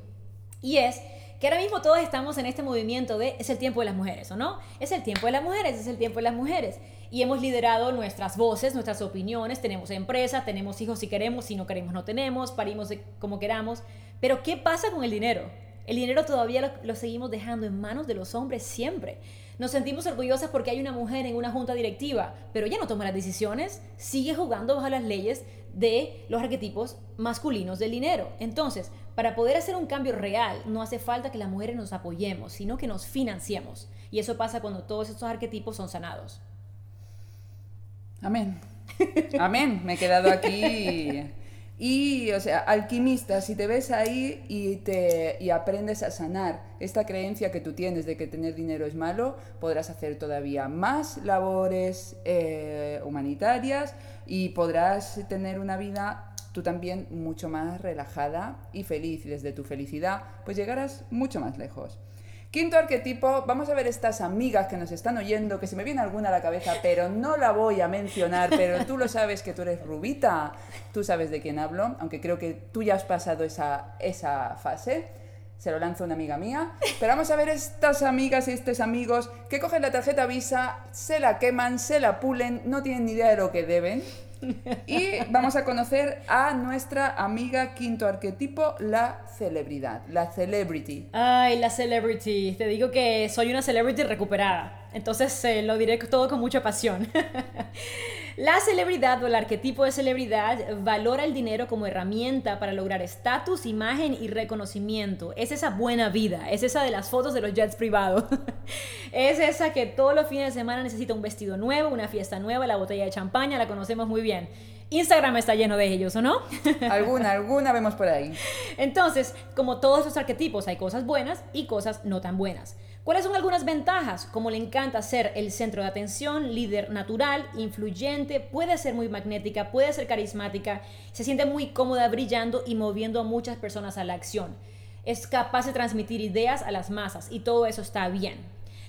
Y es que ahora mismo todos estamos en este movimiento de es el tiempo de las mujeres, ¿o no? Es el tiempo de las mujeres, es el tiempo de las mujeres. Y hemos liderado nuestras voces, nuestras opiniones, tenemos empresa, tenemos hijos si queremos, si no queremos no tenemos, parimos como queramos. Pero ¿qué pasa con el dinero? El dinero todavía lo, lo seguimos dejando en manos de los hombres siempre. Nos sentimos orgullosas porque hay una mujer en una junta directiva, pero ella no toma las decisiones, sigue jugando bajo las leyes de los arquetipos masculinos del dinero. Entonces, para poder hacer un cambio real, no hace falta que las mujeres nos apoyemos, sino que nos financiemos. Y eso pasa cuando todos estos arquetipos son sanados. Amén. Amén. Me he quedado aquí y, o sea, alquimista, si te ves ahí y, te, y aprendes a sanar esta creencia que tú tienes de que tener dinero es malo, podrás hacer todavía más labores eh, humanitarias y podrás tener una vida tú también mucho más relajada y feliz. Y desde tu felicidad, pues llegarás mucho más lejos. Quinto arquetipo, vamos a ver estas amigas que nos están oyendo, que se me viene alguna a la cabeza, pero no la voy a mencionar, pero tú lo sabes que tú eres rubita, tú sabes de quién hablo, aunque creo que tú ya has pasado esa, esa fase. Se lo lanzo una amiga mía. Pero vamos a ver estas amigas y estos amigos que cogen la tarjeta Visa, se la queman, se la pulen, no tienen ni idea de lo que deben y vamos a conocer a nuestra amiga quinto arquetipo, la celebridad, la celebrity. Ay, la celebrity. Te digo que soy una celebrity recuperada. Entonces eh, lo diré todo con mucha pasión. [laughs] La celebridad o el arquetipo de celebridad valora el dinero como herramienta para lograr estatus, imagen y reconocimiento. Es esa buena vida, es esa de las fotos de los jets privados. [laughs] es esa que todos los fines de semana necesita un vestido nuevo, una fiesta nueva, la botella de champaña, la conocemos muy bien. Instagram está lleno de ellos, ¿o no? [laughs] alguna, alguna vemos por ahí. Entonces, como todos los arquetipos, hay cosas buenas y cosas no tan buenas. ¿Cuáles son algunas ventajas? Como le encanta ser el centro de atención, líder natural, influyente, puede ser muy magnética, puede ser carismática, se siente muy cómoda brillando y moviendo a muchas personas a la acción. Es capaz de transmitir ideas a las masas y todo eso está bien.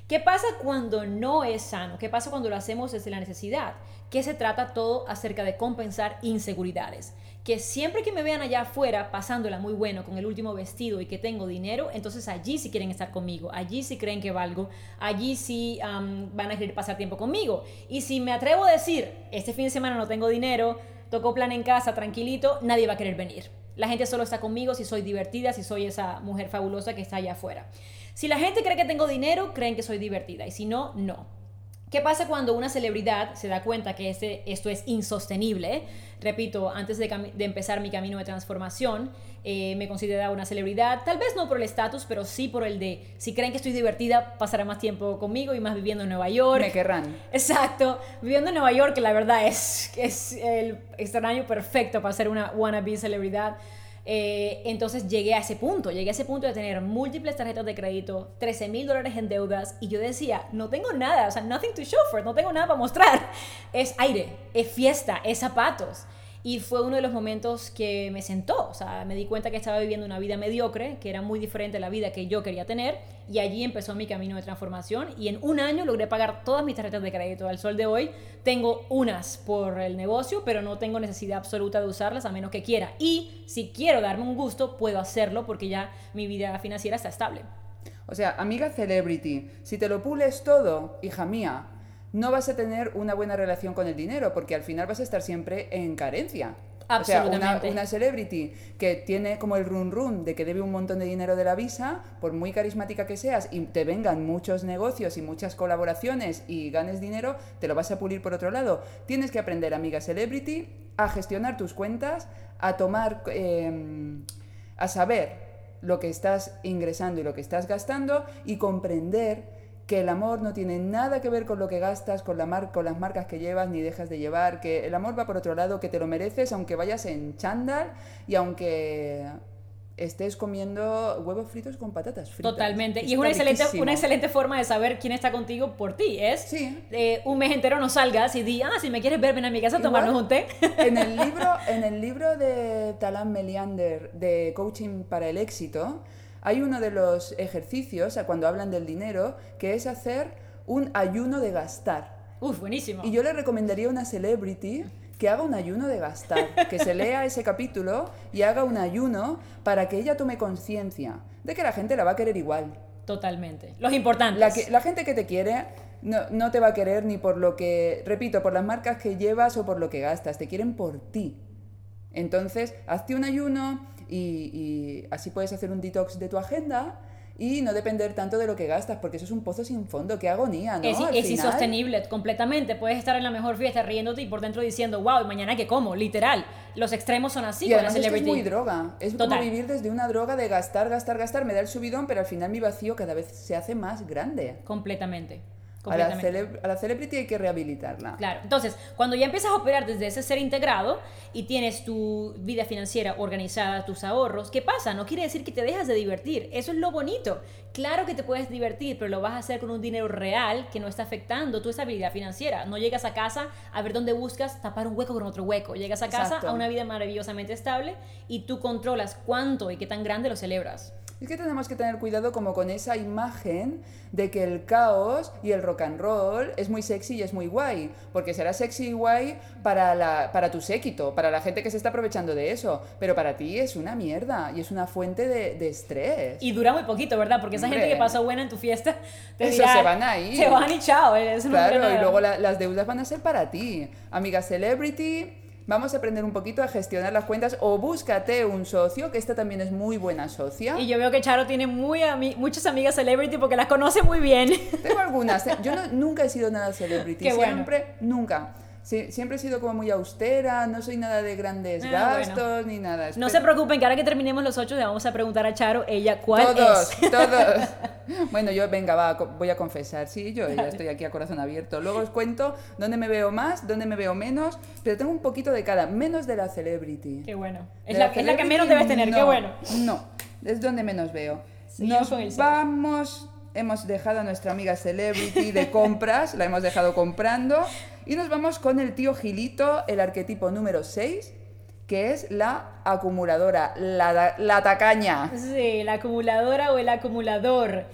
¿Qué pasa cuando no es sano? ¿Qué pasa cuando lo hacemos desde la necesidad? Que se trata todo acerca de compensar inseguridades. Que siempre que me vean allá afuera pasándola muy bueno con el último vestido y que tengo dinero, entonces allí sí quieren estar conmigo, allí sí creen que valgo, allí sí van a querer pasar tiempo conmigo. Y si me atrevo a decir, este fin de semana no tengo dinero, toco plan en casa, tranquilito, nadie va a querer venir. La gente solo está conmigo si soy divertida, si soy esa mujer fabulosa que está allá afuera. Si la gente cree que tengo dinero, creen que soy divertida y si no, no. ¿Qué pasa cuando una celebridad se da cuenta que este, esto es insostenible? Repito, antes de, empezar mi camino de transformación, eh, me consideraba una celebridad, tal vez no por el estatus, pero sí por el de, si creen que estoy divertida, pasará más tiempo conmigo y más viviendo en Nueva York. Me querrán. Exacto, viviendo en Nueva York, que la verdad es, es el extraño perfecto para ser una wannabe celebridad. Eh, entonces llegué a ese punto, llegué a ese punto de tener múltiples tarjetas de crédito, 13 mil dólares en deudas y yo decía, no tengo nada, o sea, nothing to show for, no tengo nada para mostrar. Es aire, es fiesta, es zapatos. Y fue uno de los momentos que me sentó, o sea, me di cuenta que estaba viviendo una vida mediocre, que era muy diferente a la vida que yo quería tener, y allí empezó mi camino de transformación, y en un año logré pagar todas mis tarjetas de crédito. Al sol de hoy tengo unas por el negocio, pero no tengo necesidad absoluta de usarlas a menos que quiera. Y si quiero darme un gusto, puedo hacerlo porque ya mi vida financiera está estable. O sea, amiga celebrity, si te lo pules todo, hija mía, no vas a tener una buena relación con el dinero, porque al final vas a estar siempre en carencia. O sea, una, celebrity que tiene como el run run de que debe un montón de dinero de la visa, por muy carismática que seas y te vengan muchos negocios y muchas colaboraciones y ganes dinero, te lo vas a pulir por otro lado. Tienes que aprender, amiga celebrity, a gestionar tus cuentas, a tomar, em, a saber lo que estás ingresando y lo que estás gastando y comprender que el amor no tiene nada que ver con lo que gastas, con, la con las marcas que llevas ni dejas de llevar, que el amor va por otro lado, que te lo mereces aunque vayas en chándal y aunque estés comiendo huevos fritos con patatas fritas. Totalmente. y es una excelente, una excelente forma de saber quién está contigo por ti. Es sí. Eh, un mes entero no salgas y di, ah, si me quieres ver, ven a mi casa a tomarnos un té. [laughs] En el, [laughs] libro, en el libro de Talan Meliander de Coaching para el Éxito, hay uno de los ejercicios, cuando hablan del dinero, que es hacer un ayuno de gastar. Uf, buenísimo. Y yo le recomendaría a una celebrity que haga un ayuno de gastar, que se lea [laughs] ese capítulo y haga un ayuno para que ella tome conciencia de que la gente la va a querer igual. Totalmente. Los importantes. La, la gente que te quiere no, no, te va a querer ni por lo que, repito, por las marcas que llevas o por lo que gastas, te quieren por ti. Entonces, hazte un ayuno, y, así puedes hacer un detox de tu agenda y no depender tanto de lo que gastas, porque eso es un pozo sin fondo, qué agonía, ¿no? Es, insostenible completamente. Puedes estar en la mejor fiesta riéndote y por dentro diciendo, wow, mañana que como, literal. Los extremos son así y con la Es muy droga. Es como vivir desde una droga de gastar, gastar, gastar, me da el subidón, pero al final mi vacío cada vez se hace más grande. Completamente. A la, a la, celebrity hay que rehabilitarla. Claro, entonces, cuando ya empiezas a operar desde ese ser integrado y tienes tu vida financiera organizada, tus ahorros, ¿qué pasa? No quiere decir que te dejas de divertir. Eso es lo bonito. Claro que te puedes divertir, pero lo vas a hacer con un dinero real que no está afectando tu estabilidad financiera. No llegas a casa a ver dónde buscas tapar un hueco con otro hueco. Llegas a casa a una vida maravillosamente estable y tú controlas cuánto y qué tan grande lo celebras. Es que tenemos que tener cuidado como con esa imagen de que el caos y el rock and roll es muy sexy y es muy guay, porque será sexy y guay para, la, para tu séquito, para la gente que se está aprovechando de eso, pero para ti es una mierda y es una fuente de, estrés. Y dura muy poquito, ¿verdad? Porque esa gente que pasó buena en tu fiesta, te eso se van ahí. Se van y chao. claro, y luego las deudas van a ser para ti. Amiga celebrity, Vamos a aprender un poquito a gestionar las cuentas o búscate un socio, que esta también es muy buena socia. Y yo veo que Charo tiene muy muchas amigas celebrity porque las conoce muy bien. Tengo algunas. ¿eh? Yo nunca he sido nada [laughs] celebrity. Siempre, nunca siempre he sido como muy austera, no soy nada de grandes ah, gastos ni nada. No se preocupen, que ahora que terminemos los ocho le vamos a preguntar a Charo, ella cuál todos, es. [laughs] Todos, [laughs] Bueno, yo, venga, va, voy a confesar, sí, yo ya estoy aquí a corazón abierto. Luego os cuento dónde me veo más, dónde me veo menos, pero tengo un poquito de cada, menos de la celebrity. Qué bueno. Es, la, es la, que menos debes tener, qué bueno. No, es donde menos veo. Nos vamos hemos dejado a nuestra amiga Celebrity de compras, la hemos dejado comprando, y nos vamos con el tío Gilito, el arquetipo número 6, que es la acumuladora, la, la tacaña. Sí, la acumuladora o el acumulador.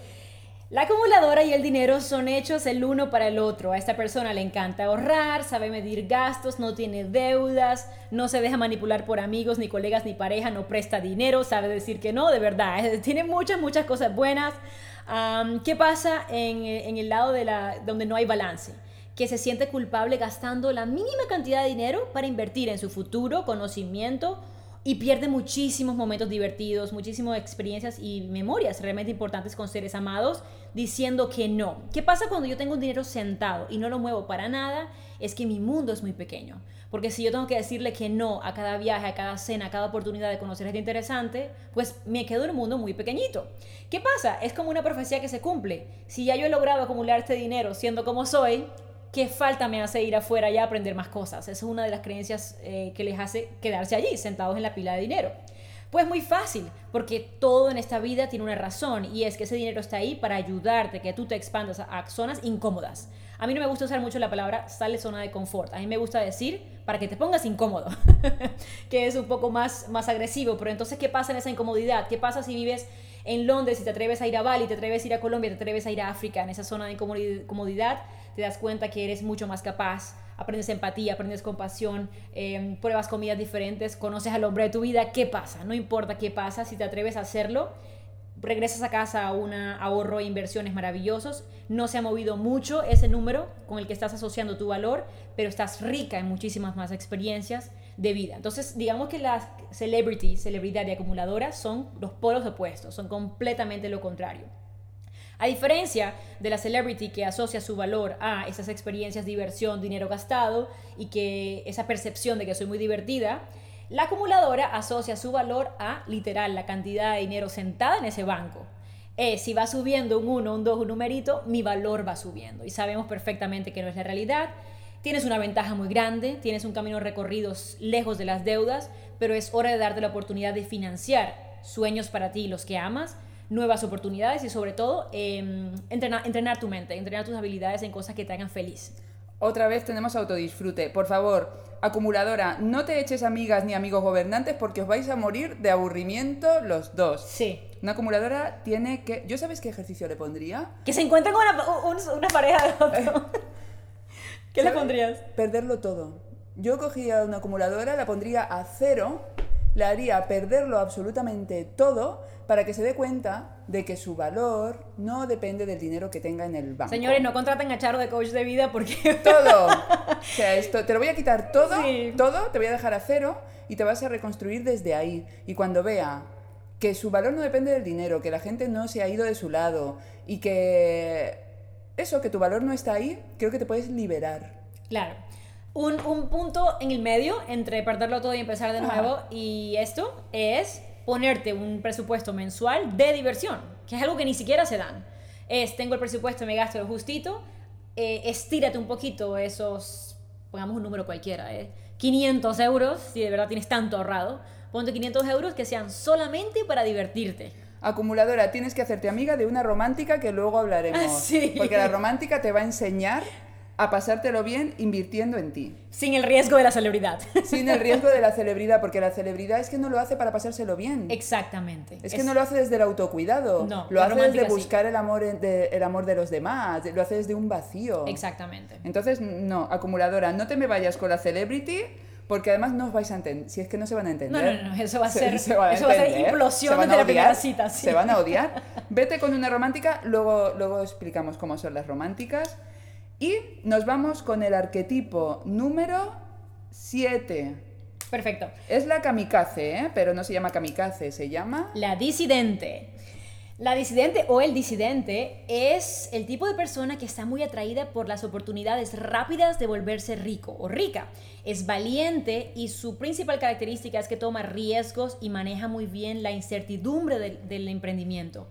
La acumuladora y el dinero son hechos el uno para el otro. A esta persona le encanta ahorrar, sabe medir gastos, no tiene deudas, no se deja manipular por amigos, ni colegas, ni pareja, no presta dinero, sabe decir que no, de verdad. [laughs] Tiene muchas, muchas cosas buenas. ¿Qué pasa en, en, el lado de la, donde no hay balance? Que se siente culpable gastando la mínima cantidad de dinero para invertir en su futuro, conocimiento y pierde muchísimos momentos divertidos, muchísimas experiencias y memorias realmente importantes con seres amados diciendo que no. ¿Qué pasa cuando yo tengo un dinero sentado y no lo muevo para nada? Es que mi mundo es muy pequeño. Porque si yo tengo que decirle que no a cada viaje, a cada cena, a cada oportunidad de conocer gente interesante, pues me quedo en un mundo muy pequeñito. ¿Qué pasa? Es como una profecía que se cumple. Si ya yo he logrado acumular este dinero siendo como soy, ¿qué falta me hace ir afuera y aprender más cosas? Esa es una de las creencias eh, que les hace quedarse allí, sentados en la pila de dinero. Pues muy fácil, porque todo en esta vida tiene una razón y es que ese dinero está ahí para ayudarte, que tú te expandas a zonas incómodas. A mí no me gusta usar mucho la palabra sale zona de confort. A mí me gusta decir para que te pongas incómodo, [laughs] que es un poco más, más agresivo. Pero entonces, ¿qué pasa en esa incomodidad? ¿Qué pasa si vives en Londres y te atreves a ir a Bali, te atreves a ir a Colombia, te atreves a ir a África, en esa zona de incomodidad? te das cuenta que eres mucho más capaz, aprendes empatía, aprendes compasión, em, pruebas comidas diferentes, conoces al hombre de tu vida, ¿qué pasa? No importa qué pasa, si te atreves a hacerlo, regresas a casa a un ahorro e inversiones maravillosos, no se ha movido mucho ese número con el que estás asociando tu valor, pero estás rica en muchísimas más experiencias de vida. Entonces, digamos que las celebrity, celebridad y acumuladoras son los polos opuestos, son completamente lo contrario. A diferencia de la celebrity que asocia su valor a esas experiencias, diversión, dinero gastado y que esa percepción de que soy muy divertida, la acumuladora asocia su valor a literal la cantidad de dinero sentada en ese banco. Eh, si va subiendo un 1, un 2, un numerito, mi valor va subiendo. Y sabemos perfectamente que no es la realidad. Tienes una ventaja muy grande, tienes un camino recorrido lejos de las deudas, pero es hora de darte la oportunidad de financiar sueños para ti y los que amas nuevas oportunidades y sobre todo em, entrenar, entrenar tu mente, entrenar tus habilidades en cosas que te hagan feliz. Otra vez tenemos autodisfrute. Por favor, acumuladora, no te eches amigas ni amigos gobernantes porque os vais a morir de aburrimiento los dos. Sí. Una acumuladora tiene que... ¿Yo sabes qué ejercicio le pondría? Que se encuentren con una, una pareja de otro. [laughs] ¿Qué le pondrías? Perderlo todo. Yo cogía una acumuladora, la pondría a cero, le haría perderlo absolutamente todo para que se dé cuenta de que su valor no depende del dinero que tenga en el banco. Señores, no contraten a Charo de coach de vida porque... [laughs] Todo. O sea, esto, te lo voy a quitar todo, todo, te voy a dejar a cero y te vas a reconstruir desde ahí. Y cuando vea que su valor no depende del dinero, que la gente no se ha ido de su lado y que eso, que tu valor no está ahí, creo que te puedes liberar. Claro. Un, un punto en el medio entre perderlo todo y empezar de nuevo y esto es ponerte un presupuesto mensual de diversión, que es algo que ni siquiera se dan. Es, tengo el presupuesto, me gasto lo justito, eh, estírate un poquito esos, pongamos un número cualquiera, eh, 500 euros, si de verdad tienes tanto ahorrado, ponte 500 euros que sean solamente para divertirte. Acumuladora, tienes que hacerte amiga de una romántica que luego hablaremos. [laughs] Sí. Porque la romántica te va a enseñar a pasártelo bien invirtiendo en ti. Sin el riesgo de la celebridad. [laughs] Sin el riesgo de la [laughs] celebridad, porque la celebridad es que no lo hace para pasárselo bien. Exactamente. Es, que no lo hace desde el autocuidado. No, lo hace desde buscar el amor de, el amor de los demás. Lo hace desde un vacío. Exactamente. Entonces, no, acumuladora, no te me vayas con la celebrity. Porque además no os vais a entender, si es que no se van a entender. No, no, no, eso va a ser, eso va a ser implosión de la primera cita. Se van a odiar. [laughs] Vete con una romántica, luego, luego explicamos cómo son las románticas. Y nos vamos con el arquetipo número 7. Perfecto. Es la kamikaze, ¿eh? pero no se llama kamikaze, se llama... La disidente. La disidente o el disidente es el tipo de persona que está muy atraída por las oportunidades rápidas de volverse rico o rica. Es valiente y su principal característica es que toma riesgos y maneja muy bien la incertidumbre del, del emprendimiento.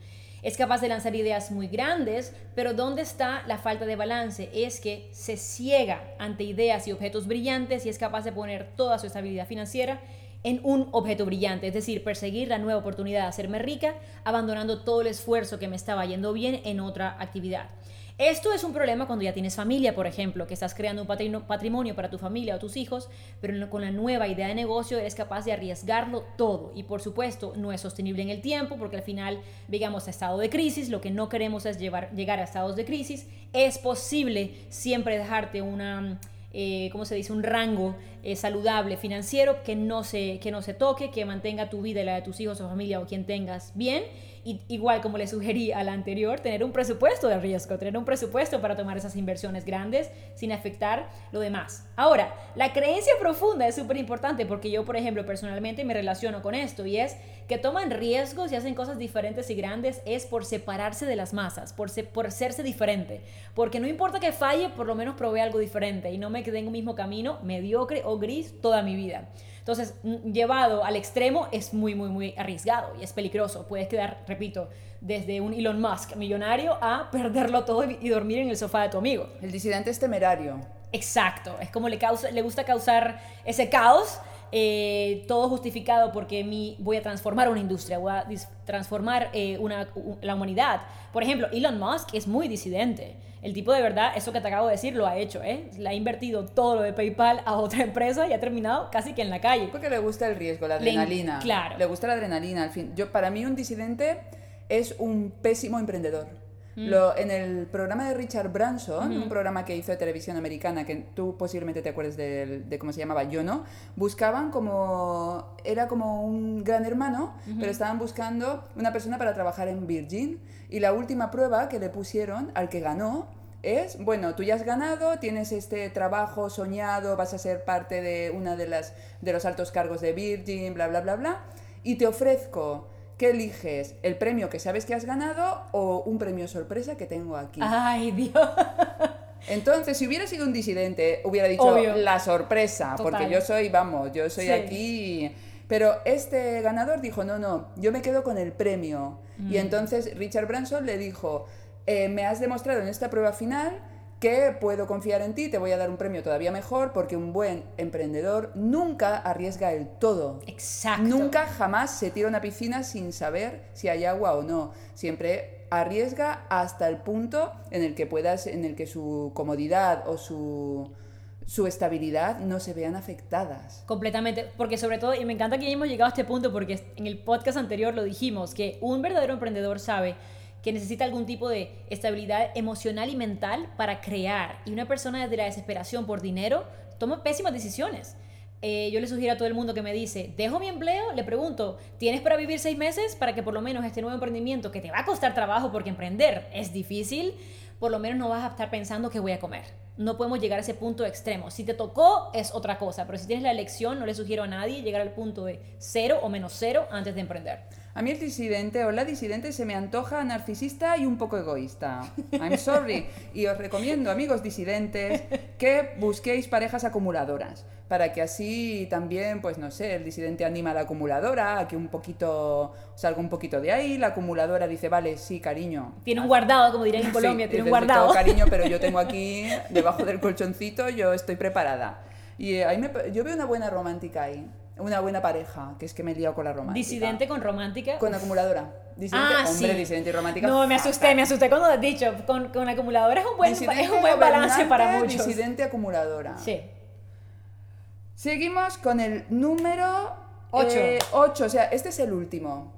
Es capaz de lanzar ideas muy grandes, pero ¿dónde está la falta de balance? Es que se ciega ante ideas y objetos brillantes y es capaz de poner toda su estabilidad financiera en un objeto brillante, es decir, perseguir la nueva oportunidad de hacerme rica, abandonando todo el esfuerzo que me estaba yendo bien en otra actividad. Esto es un problema cuando ya tienes familia, por ejemplo, que estás creando un patrimonio para tu familia o tus hijos, pero con la nueva idea de negocio eres capaz de arriesgarlo todo. Y por supuesto, no es sostenible en el tiempo, porque al final, digamos, a estado de crisis, lo que no queremos es llegar a estados de crisis. Es posible siempre dejarte una eh, ¿cómo se dice?, un rango eh, saludable financiero que no, se, que no se toque, que mantenga tu vida y la de tus hijos o familia o quien tengas bien y, igual como le sugerí [laughs] a la anterior, tener un presupuesto de riesgo, tener un presupuesto para tomar esas inversiones grandes sin afectar lo demás. Ahora, la creencia profunda es súper importante porque yo, por ejemplo, personalmente me relaciono con esto y es que toman riesgos y hacen cosas diferentes y grandes es por separarse de las masas, por, por serse diferente. Porque no importa que falle, por lo menos probé algo diferente y no me quedé en un mismo camino mediocre o gris toda mi vida. Entonces, llevado al extremo es muy, muy, muy arriesgado y es peligroso. Puedes quedar, repito, desde un Elon Musk millonario a perderlo todo y dormir en el sofá de tu amigo. El disidente es temerario. Exacto, es como le, causa, le gusta causar ese caos eh, todo justificado porque mi, voy a transformar una industria, voy a transformar eh, una, la humanidad. Por ejemplo, Elon Musk es muy disidente. El tipo de verdad, eso que te acabo de decir, lo ha hecho, ¿eh? Le ha invertido todo lo de PayPal a [laughs] otra empresa y ha terminado casi que en la calle. Porque le gusta el riesgo, la adrenalina. claro. Le gusta la adrenalina, al fin. Yo, para mí un disidente es un pésimo emprendedor. Mm. Lo, en el programa de Richard Branson, un programa que hizo de televisión americana, que tú posiblemente te acuerdes de, cómo se llamaba, yo no, buscaban como, era como un gran hermano, pero estaban buscando una persona para trabajar en Virgin. Y la última prueba que le pusieron al que ganó es, bueno, tú ya has ganado, tienes este trabajo soñado, vas a ser parte de una de las de los altos cargos de Virgin, bla bla bla bla, y te ofrezco ¿Qué eliges? ¿El premio que sabes que has ganado o un premio sorpresa que tengo aquí? ¡Ay, Dios! Entonces, si hubiera sido un disidente, hubiera dicho la sorpresa, porque yo soy, vamos, yo soy aquí. Pero este ganador dijo, no, no, yo me quedo con el premio. Y mm. entonces Richard Branson le dijo, eh, me has demostrado en esta prueba final que puedo confiar en ti, te voy a dar un premio todavía mejor, porque un buen emprendedor nunca arriesga el todo. Exacto. Nunca jamás se tira a una piscina sin saber si hay agua o no. Siempre arriesga hasta el punto en el que puedas, en el que su comodidad o su su estabilidad no se vean afectadas. Completamente, porque sobre todo, y me encanta que hayamos llegado a este punto, porque en el podcast anterior lo dijimos, que un verdadero emprendedor sabe que necesita algún tipo de estabilidad emocional y mental para crear. Y una persona desde la desesperación por dinero toma pésimas decisiones. Eh, yo le sugiero a todo el mundo que me dice, dejo mi empleo, le pregunto, ¿tienes para vivir seis meses para que por lo menos este nuevo emprendimiento que te va a costar trabajo porque emprender es difícil, por lo menos no vas a estar pensando que voy a comer? No podemos llegar a ese punto extremo. Si te tocó es otra cosa, pero si tienes la elección, no le sugiero a nadie llegar al punto de cero o menos cero antes de emprender. A mí el disidente o la disidente se me antoja narcisista y un poco egoísta. I'm sorry. Y os recomiendo, amigos disidentes, que busquéis parejas acumuladoras. Para que así también, pues no sé, el disidente anima a la acumuladora, a que un poquito salga un poquito de ahí. La acumuladora dice, vale, sí, cariño. Tiene un guardado, como dirían en Colombia, tiene un guardado. cariño, pero yo tengo [laughs] aquí, debajo del colchoncito, yo estoy preparada. Y ahí me, yo veo una buena romántica ahí una buena pareja, que es que me he liado con la romántica. ¿Disidente con romántica? Con acumuladora. Disidente, ah, hombre, disidente y romántica. No, me asusté, me asusté cuando has dicho. Con, con acumuladora es un buen, es un buen balance para muchos. Disidente acumuladora. Sí. Seguimos con el número 8. 8, eh, o sea, este es el último.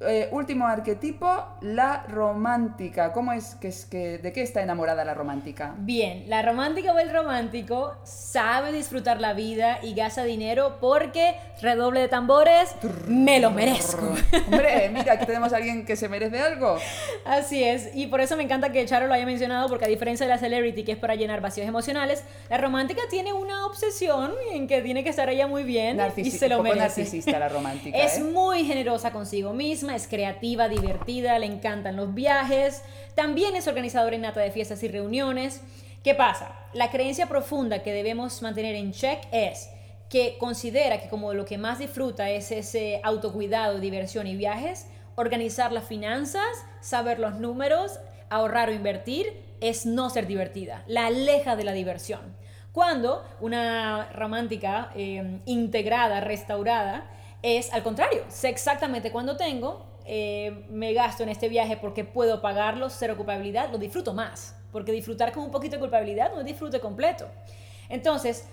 Eh, último arquetipo, la romántica. ¿Cómo es que, es que de qué está enamorada la romántica? Bien, la romántica o el romántico sabe disfrutar la vida y gasta dinero porque redoble de tambores, me lo merezco. Hombre, mira, aquí tenemos a alguien que se merece algo. Así es, y por eso me encanta que Charo lo haya mencionado porque a diferencia de la celebrity que es para llenar vacíos emocionales, la romántica tiene una obsesión en que tiene que estar ella muy bien y se lo merece. narcisista la romántica. Es ¿eh? muy generosa consigo misma es creativa, divertida, le encantan los viajes, también es organizadora innata de fiestas y reuniones. ¿Qué pasa? La creencia profunda que debemos mantener en check es que considera que como lo que más disfruta es ese autocuidado, diversión y viajes, organizar las finanzas, saber los números, ahorrar o invertir, es no ser divertida, la aleja de la diversión. Cuando una romántica eh, integrada, restaurada, es al contrario, sé exactamente cuándo tengo, eh, me gasto en este viaje porque puedo pagarlo, cero culpabilidad, lo disfruto más. Porque disfrutar con un poquito de culpabilidad no es disfrute completo. Entonces,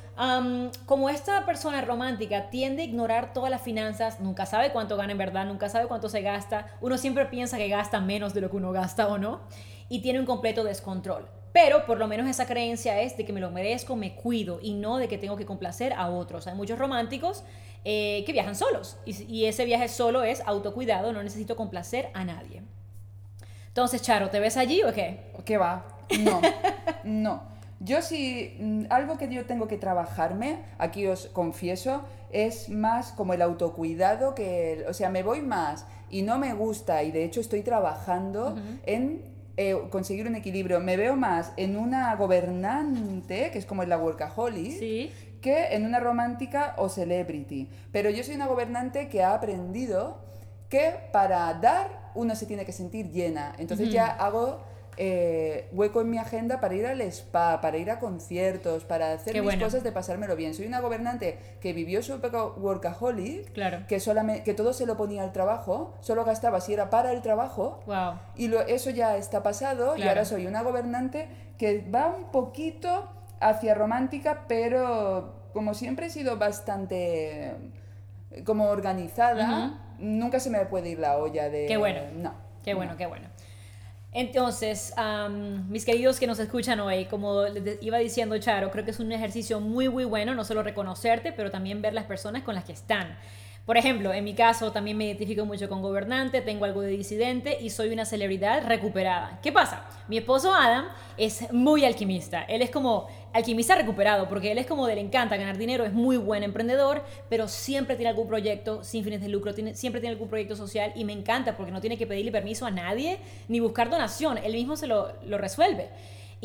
como esta persona romántica tiende a ignorar todas las finanzas, nunca sabe cuánto gana en verdad, nunca sabe cuánto se gasta, uno siempre piensa que gasta menos de lo que uno gasta o no, y tiene un completo descontrol. Pero por lo menos esa creencia es de que me lo merezco, me cuido y no de que tengo que complacer a otros. Hay muchos románticos eh, que viajan solos y, y ese viaje solo es autocuidado, no necesito complacer a nadie. Entonces, Charo, ¿te ves allí o qué? ¿Qué va? No, [laughs] no. Yo sí, mm, algo que yo tengo que trabajarme, aquí os confieso, es más como el autocuidado que, o sea, me voy más y no me gusta y de hecho estoy trabajando en eh, conseguir un equilibrio. Me veo más en una gobernante, que es como en la workaholic, que en una romántica o celebrity. Pero yo soy una gobernante que ha aprendido que para dar uno se tiene que sentir llena. Entonces ya hago eh, hueco en mi agenda para ir al spa, para ir a conciertos, para hacer mis cosas de pasármelo bien. Soy una gobernante que vivió su época workaholic, que, solamente, que todo se lo ponía al trabajo, solo gastaba si era para el trabajo, y lo, eso ya está pasado, y ahora soy una gobernante que va un poquito hacia romántica, pero como siempre he sido bastante como organizada, nunca se me puede ir la olla de... Qué bueno. No. Qué bueno, qué bueno. Entonces, mis queridos que nos escuchan hoy, como iba diciendo Charo, creo que es un ejercicio muy, muy bueno, no solo reconocerte, pero también ver las personas con las que están. Por ejemplo, en mi caso también me identifico mucho con gobernante, tengo algo de disidente y soy una celebridad recuperada. ¿Qué pasa? Mi esposo Adam es muy alquimista. Él es como alquimista recuperado porque él es como de le encanta ganar dinero, es muy buen emprendedor, pero siempre tiene algún proyecto sin fines de lucro, siempre tiene algún proyecto social y me encanta porque no tiene que pedirle permiso a nadie ni buscar donación, él mismo se lo, lo resuelve.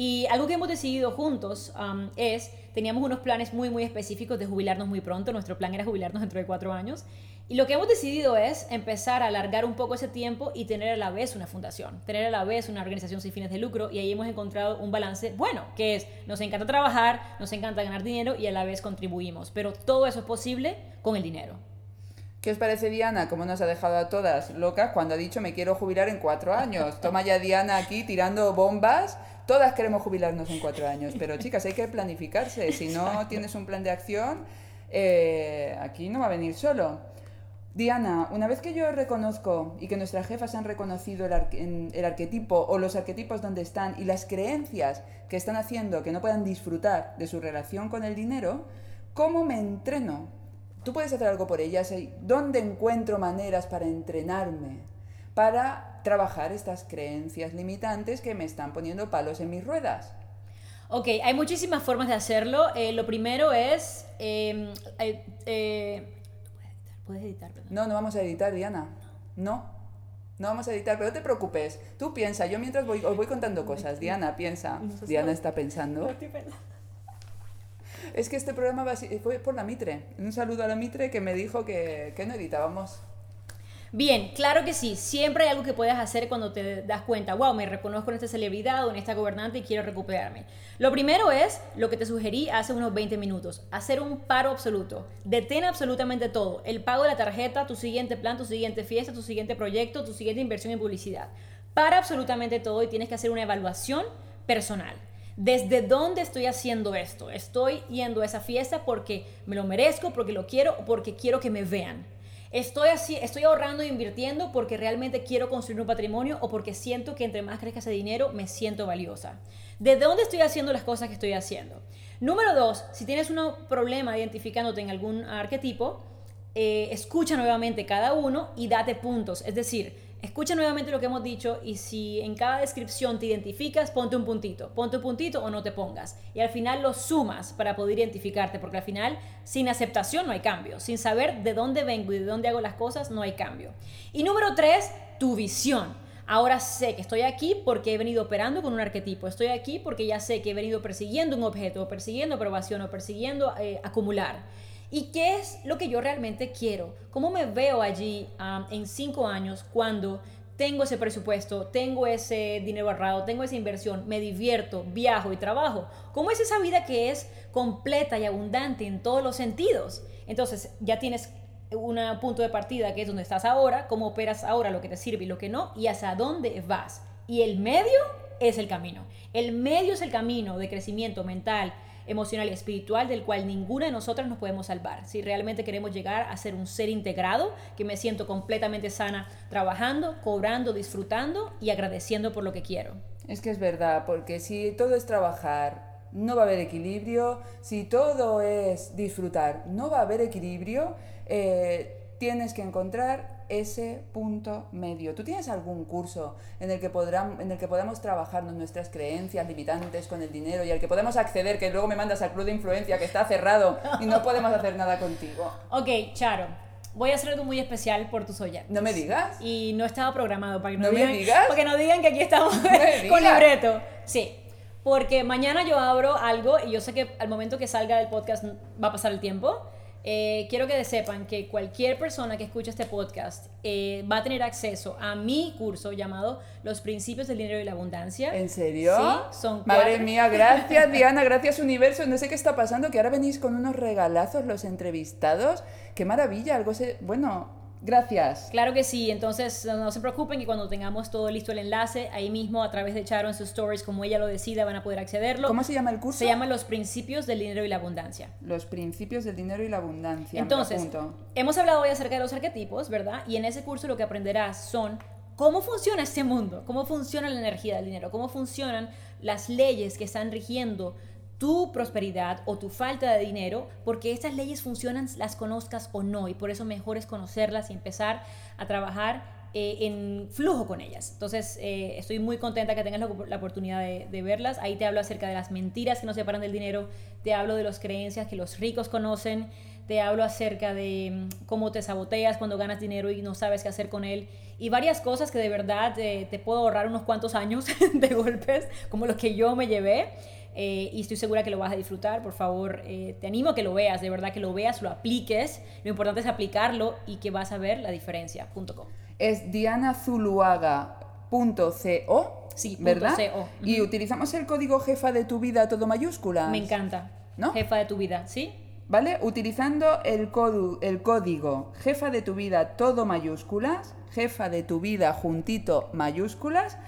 Y algo que hemos decidido juntos es, teníamos unos planes muy, muy específicos de jubilarnos muy pronto, nuestro plan era jubilarnos dentro de cuatro años, y lo que hemos decidido es empezar a alargar un poco ese tiempo y tener a la vez una fundación, tener a la vez una organización sin fines de lucro, y ahí hemos encontrado un balance bueno, que es, nos encanta trabajar, nos encanta ganar dinero y a la vez contribuimos, pero todo eso es posible con el dinero. ¿Qué os parece Diana? ¿Cómo nos ha dejado a todas locas cuando ha dicho me quiero jubilar en cuatro años? Toma ya Diana aquí tirando bombas Todas queremos jubilarnos en cuatro años, pero chicas, hay que planificarse. Si no tienes un plan de acción, eh, aquí no va a venir solo. Diana, una vez que yo reconozco y que nuestras jefas han reconocido el, el, arquetipo o los arquetipos donde están y las creencias que están haciendo que no puedan disfrutar de su relación con el dinero, ¿cómo me entreno? Tú puedes hacer algo por ellas. ¿Dónde encuentro maneras para entrenarme? Para trabajar estas creencias limitantes que me están poniendo palos en mis ruedas. Ok, hay muchísimas formas de hacerlo. Eh, lo primero es... Em, eh, eh, ¿Puedes editar? No, no vamos a editar, Diana. No. No vamos a editar, pero no te preocupes. Tú piensa, yo mientras voy, os voy contando cosas. Diana, piensa. Diana está pensando. Es que este programa fue por la Mitre. Un saludo a la Mitre que me dijo que, que no editábamos. Bien, claro que sí. Siempre hay algo que puedes hacer cuando te das cuenta, wow, me reconozco en esta celebridad o en esta gobernante y quiero recuperarme. Lo primero es lo que te sugerí hace unos 20 minutos, hacer un paro absoluto. Detén absolutamente todo. El pago de la tarjeta, tu siguiente plan, tu siguiente fiesta, tu siguiente proyecto, tu siguiente inversión en publicidad. Para absolutamente todo y tienes que hacer una evaluación personal. ¿Desde dónde estoy haciendo esto? ¿Estoy yendo a esa fiesta porque me lo merezco, porque lo quiero o porque quiero que me vean? Estoy, así, estoy ahorrando e invirtiendo porque realmente quiero construir un patrimonio o porque siento que entre más crezca ese dinero me siento valiosa. ¿De dónde estoy haciendo las cosas que estoy haciendo? Número dos, si tienes un problema identificándote en algún arquetipo, eh, escucha nuevamente cada uno y date puntos. Es decir, Escucha nuevamente lo que hemos dicho y si en cada descripción te identificas, ponte un puntito. Ponte un puntito o no te pongas. Y al final lo sumas para poder identificarte, porque al final sin aceptación no hay cambio. Sin saber de dónde vengo y de dónde hago las cosas, no hay cambio. Y número tres, tu visión. Ahora sé que estoy aquí porque he venido operando con un arquetipo. Estoy aquí porque ya sé que he venido persiguiendo un objeto, o persiguiendo aprobación, o persiguiendo eh, acumular. ¿Y qué es lo que yo realmente quiero? ¿Cómo me veo allí en cinco años cuando tengo ese presupuesto, tengo ese dinero ahorrado, tengo esa inversión, me divierto, viajo y trabajo? ¿Cómo es esa vida que es completa y abundante en todos los sentidos? Entonces ya tienes un punto de partida que es donde estás ahora, cómo operas ahora, lo que te sirve y lo que no, y hacia dónde vas. Y el medio es el camino. El medio es el camino de crecimiento mental, emocional y espiritual del cual ninguna de nosotras nos podemos salvar. Si realmente queremos llegar a ser un ser integrado, que me siento completamente sana trabajando, cobrando, disfrutando y agradeciendo por lo que quiero. Es que es verdad, porque si todo es trabajar, no va a haber equilibrio. Si todo es disfrutar, no va a haber equilibrio. Eh, tienes que encontrar ese punto medio. ¿Tú tienes algún curso en el que, podrán, en el que podamos trabajarnos nuestras creencias limitantes con el dinero y al que podamos acceder, que luego me mandas al club de influencia que está cerrado y no podemos hacer nada contigo? Ok, Charo. Voy a hacer algo muy especial por tus oyentes. No me digas. Y no estaba programado para que no, ¿No digan, me digas. Para que no digan que aquí estamos No [laughs] con libreto. Sí. Porque mañana yo abro algo y yo sé que al momento que salga del podcast va a pasar el tiempo. Eh, quiero que sepan que cualquier persona que escuche este podcast eh, va a tener acceso a mi curso llamado Los Principios del Dinero y la Abundancia. ¿En serio? Sí, son Madre cuatro. mía, gracias [laughs] Diana, gracias universo. No sé qué está pasando, que ahora venís con unos regalazos los entrevistados. Qué maravilla, algo se... Bueno, gracias. Claro que sí, entonces no, se preocupen que cuando tengamos todo listo el enlace, ahí mismo a través de Charo en sus stories, como ella lo decida, van a poder accederlo. ¿Cómo se llama el curso? Se llama Los Principios del Dinero y la Abundancia. Los principios del dinero y la abundancia. Entonces, hemos hablado hoy acerca de los arquetipos, ¿verdad? Y en ese curso lo que aprenderás son cómo funciona este mundo, cómo funciona la energía del dinero, cómo funcionan las leyes que están rigiendo tu prosperidad o tu falta de dinero, porque estas leyes funcionan, las conozcas o no, y por eso mejor es conocerlas y empezar a trabajar eh, en flujo con ellas. Entonces, eh, estoy muy contenta que tengas la, oportunidad de, de verlas. Ahí te hablo acerca de las mentiras que nos separan del dinero, te hablo de las creencias que los ricos conocen, te hablo acerca de mm, cómo te saboteas cuando ganas dinero y no sabes qué hacer con él, y varias cosas que de verdad eh, te puedo ahorrar unos cuantos años [laughs] de golpes, como los que yo me llevé. Eh, y estoy segura que lo vas a disfrutar. Por favor, eh, te animo a que lo veas, de verdad que lo veas, lo apliques. Lo importante es aplicarlo y que vas a ver la diferencia. Punto com. Es dianazuluaga.co, Sí, punto ¿verdad? co. Y utilizamos el código jefa de tu vida todo mayúscula. Me encanta. ¿No? Jefa de tu vida, ¿sí? ¿Vale? Utilizando el, el código jefa de tu vida todo mayúsculas, jefa de tu vida juntito mayúsculas,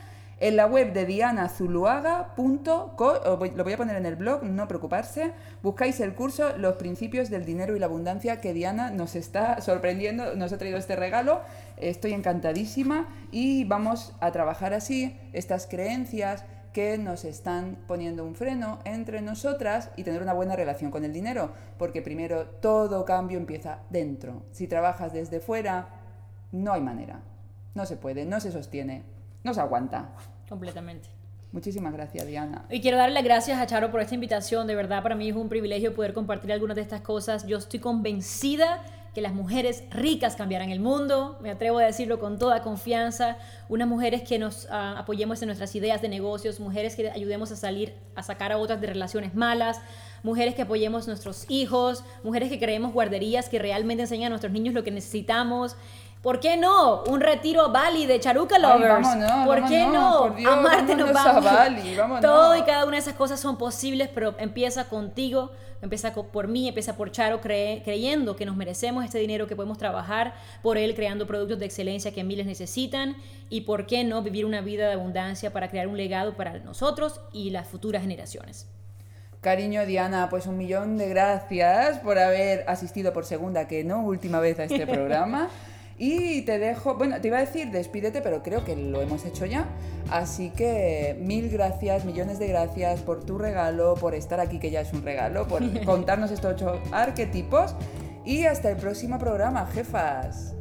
en la web de dianazuluaga.co, lo voy a poner en el blog, no preocuparse, buscáis el curso Los principios del dinero y la abundancia que Diana nos está sorprendiendo, nos ha traído este regalo, estoy encantadísima y vamos a trabajar así estas creencias que nos están poniendo un freno entre nosotras y tener una buena relación con el dinero, porque primero todo cambio empieza dentro. Si trabajas desde fuera, no hay manera. No se puede, no se sostiene, no se aguanta. Completamente. Muchísimas gracias, Diana. Y quiero darle las gracias a Charo por esta invitación. De verdad, para mí es un privilegio poder compartir algunas de estas cosas. Yo estoy convencida que las mujeres ricas cambiarán el mundo. Me atrevo a decirlo con toda confianza. Unas mujeres que nos ah, apoyemos en nuestras ideas de negocios, mujeres que ayudemos a salir, a sacar a otras de relaciones malas, mujeres que apoyemos nuestros hijos, mujeres que creemos guarderías que realmente enseñan a nuestros niños lo que necesitamos. ¿Por qué no? Un retiro a Bali de Charuca Ay, Lovers. vámonos, ¿Por qué no? por Dios, a Marte nos vámonos a vamos. Bali. Todo y cada una de esas cosas son posibles, pero empieza contigo, empieza por mí, empieza por Charo, cree- creyendo que nos merecemos este dinero, que podemos trabajar por él, creando productos de excelencia que miles necesitan, y por qué no vivir una vida de abundancia para crear un legado para nosotros y las futuras generaciones. Cariño, Diana, pues un millón de gracias por haber asistido por segunda, que no última vez a este [laughs] programa. Y te dejo, bueno, te iba a decir despídete, pero creo que lo hemos hecho ya. Así que mil gracias, millones de gracias por tu regalo, por estar aquí, que ya es un regalo, por [laughs] contarnos estos ocho arquetipos. Y hasta el próximo programa, jefas.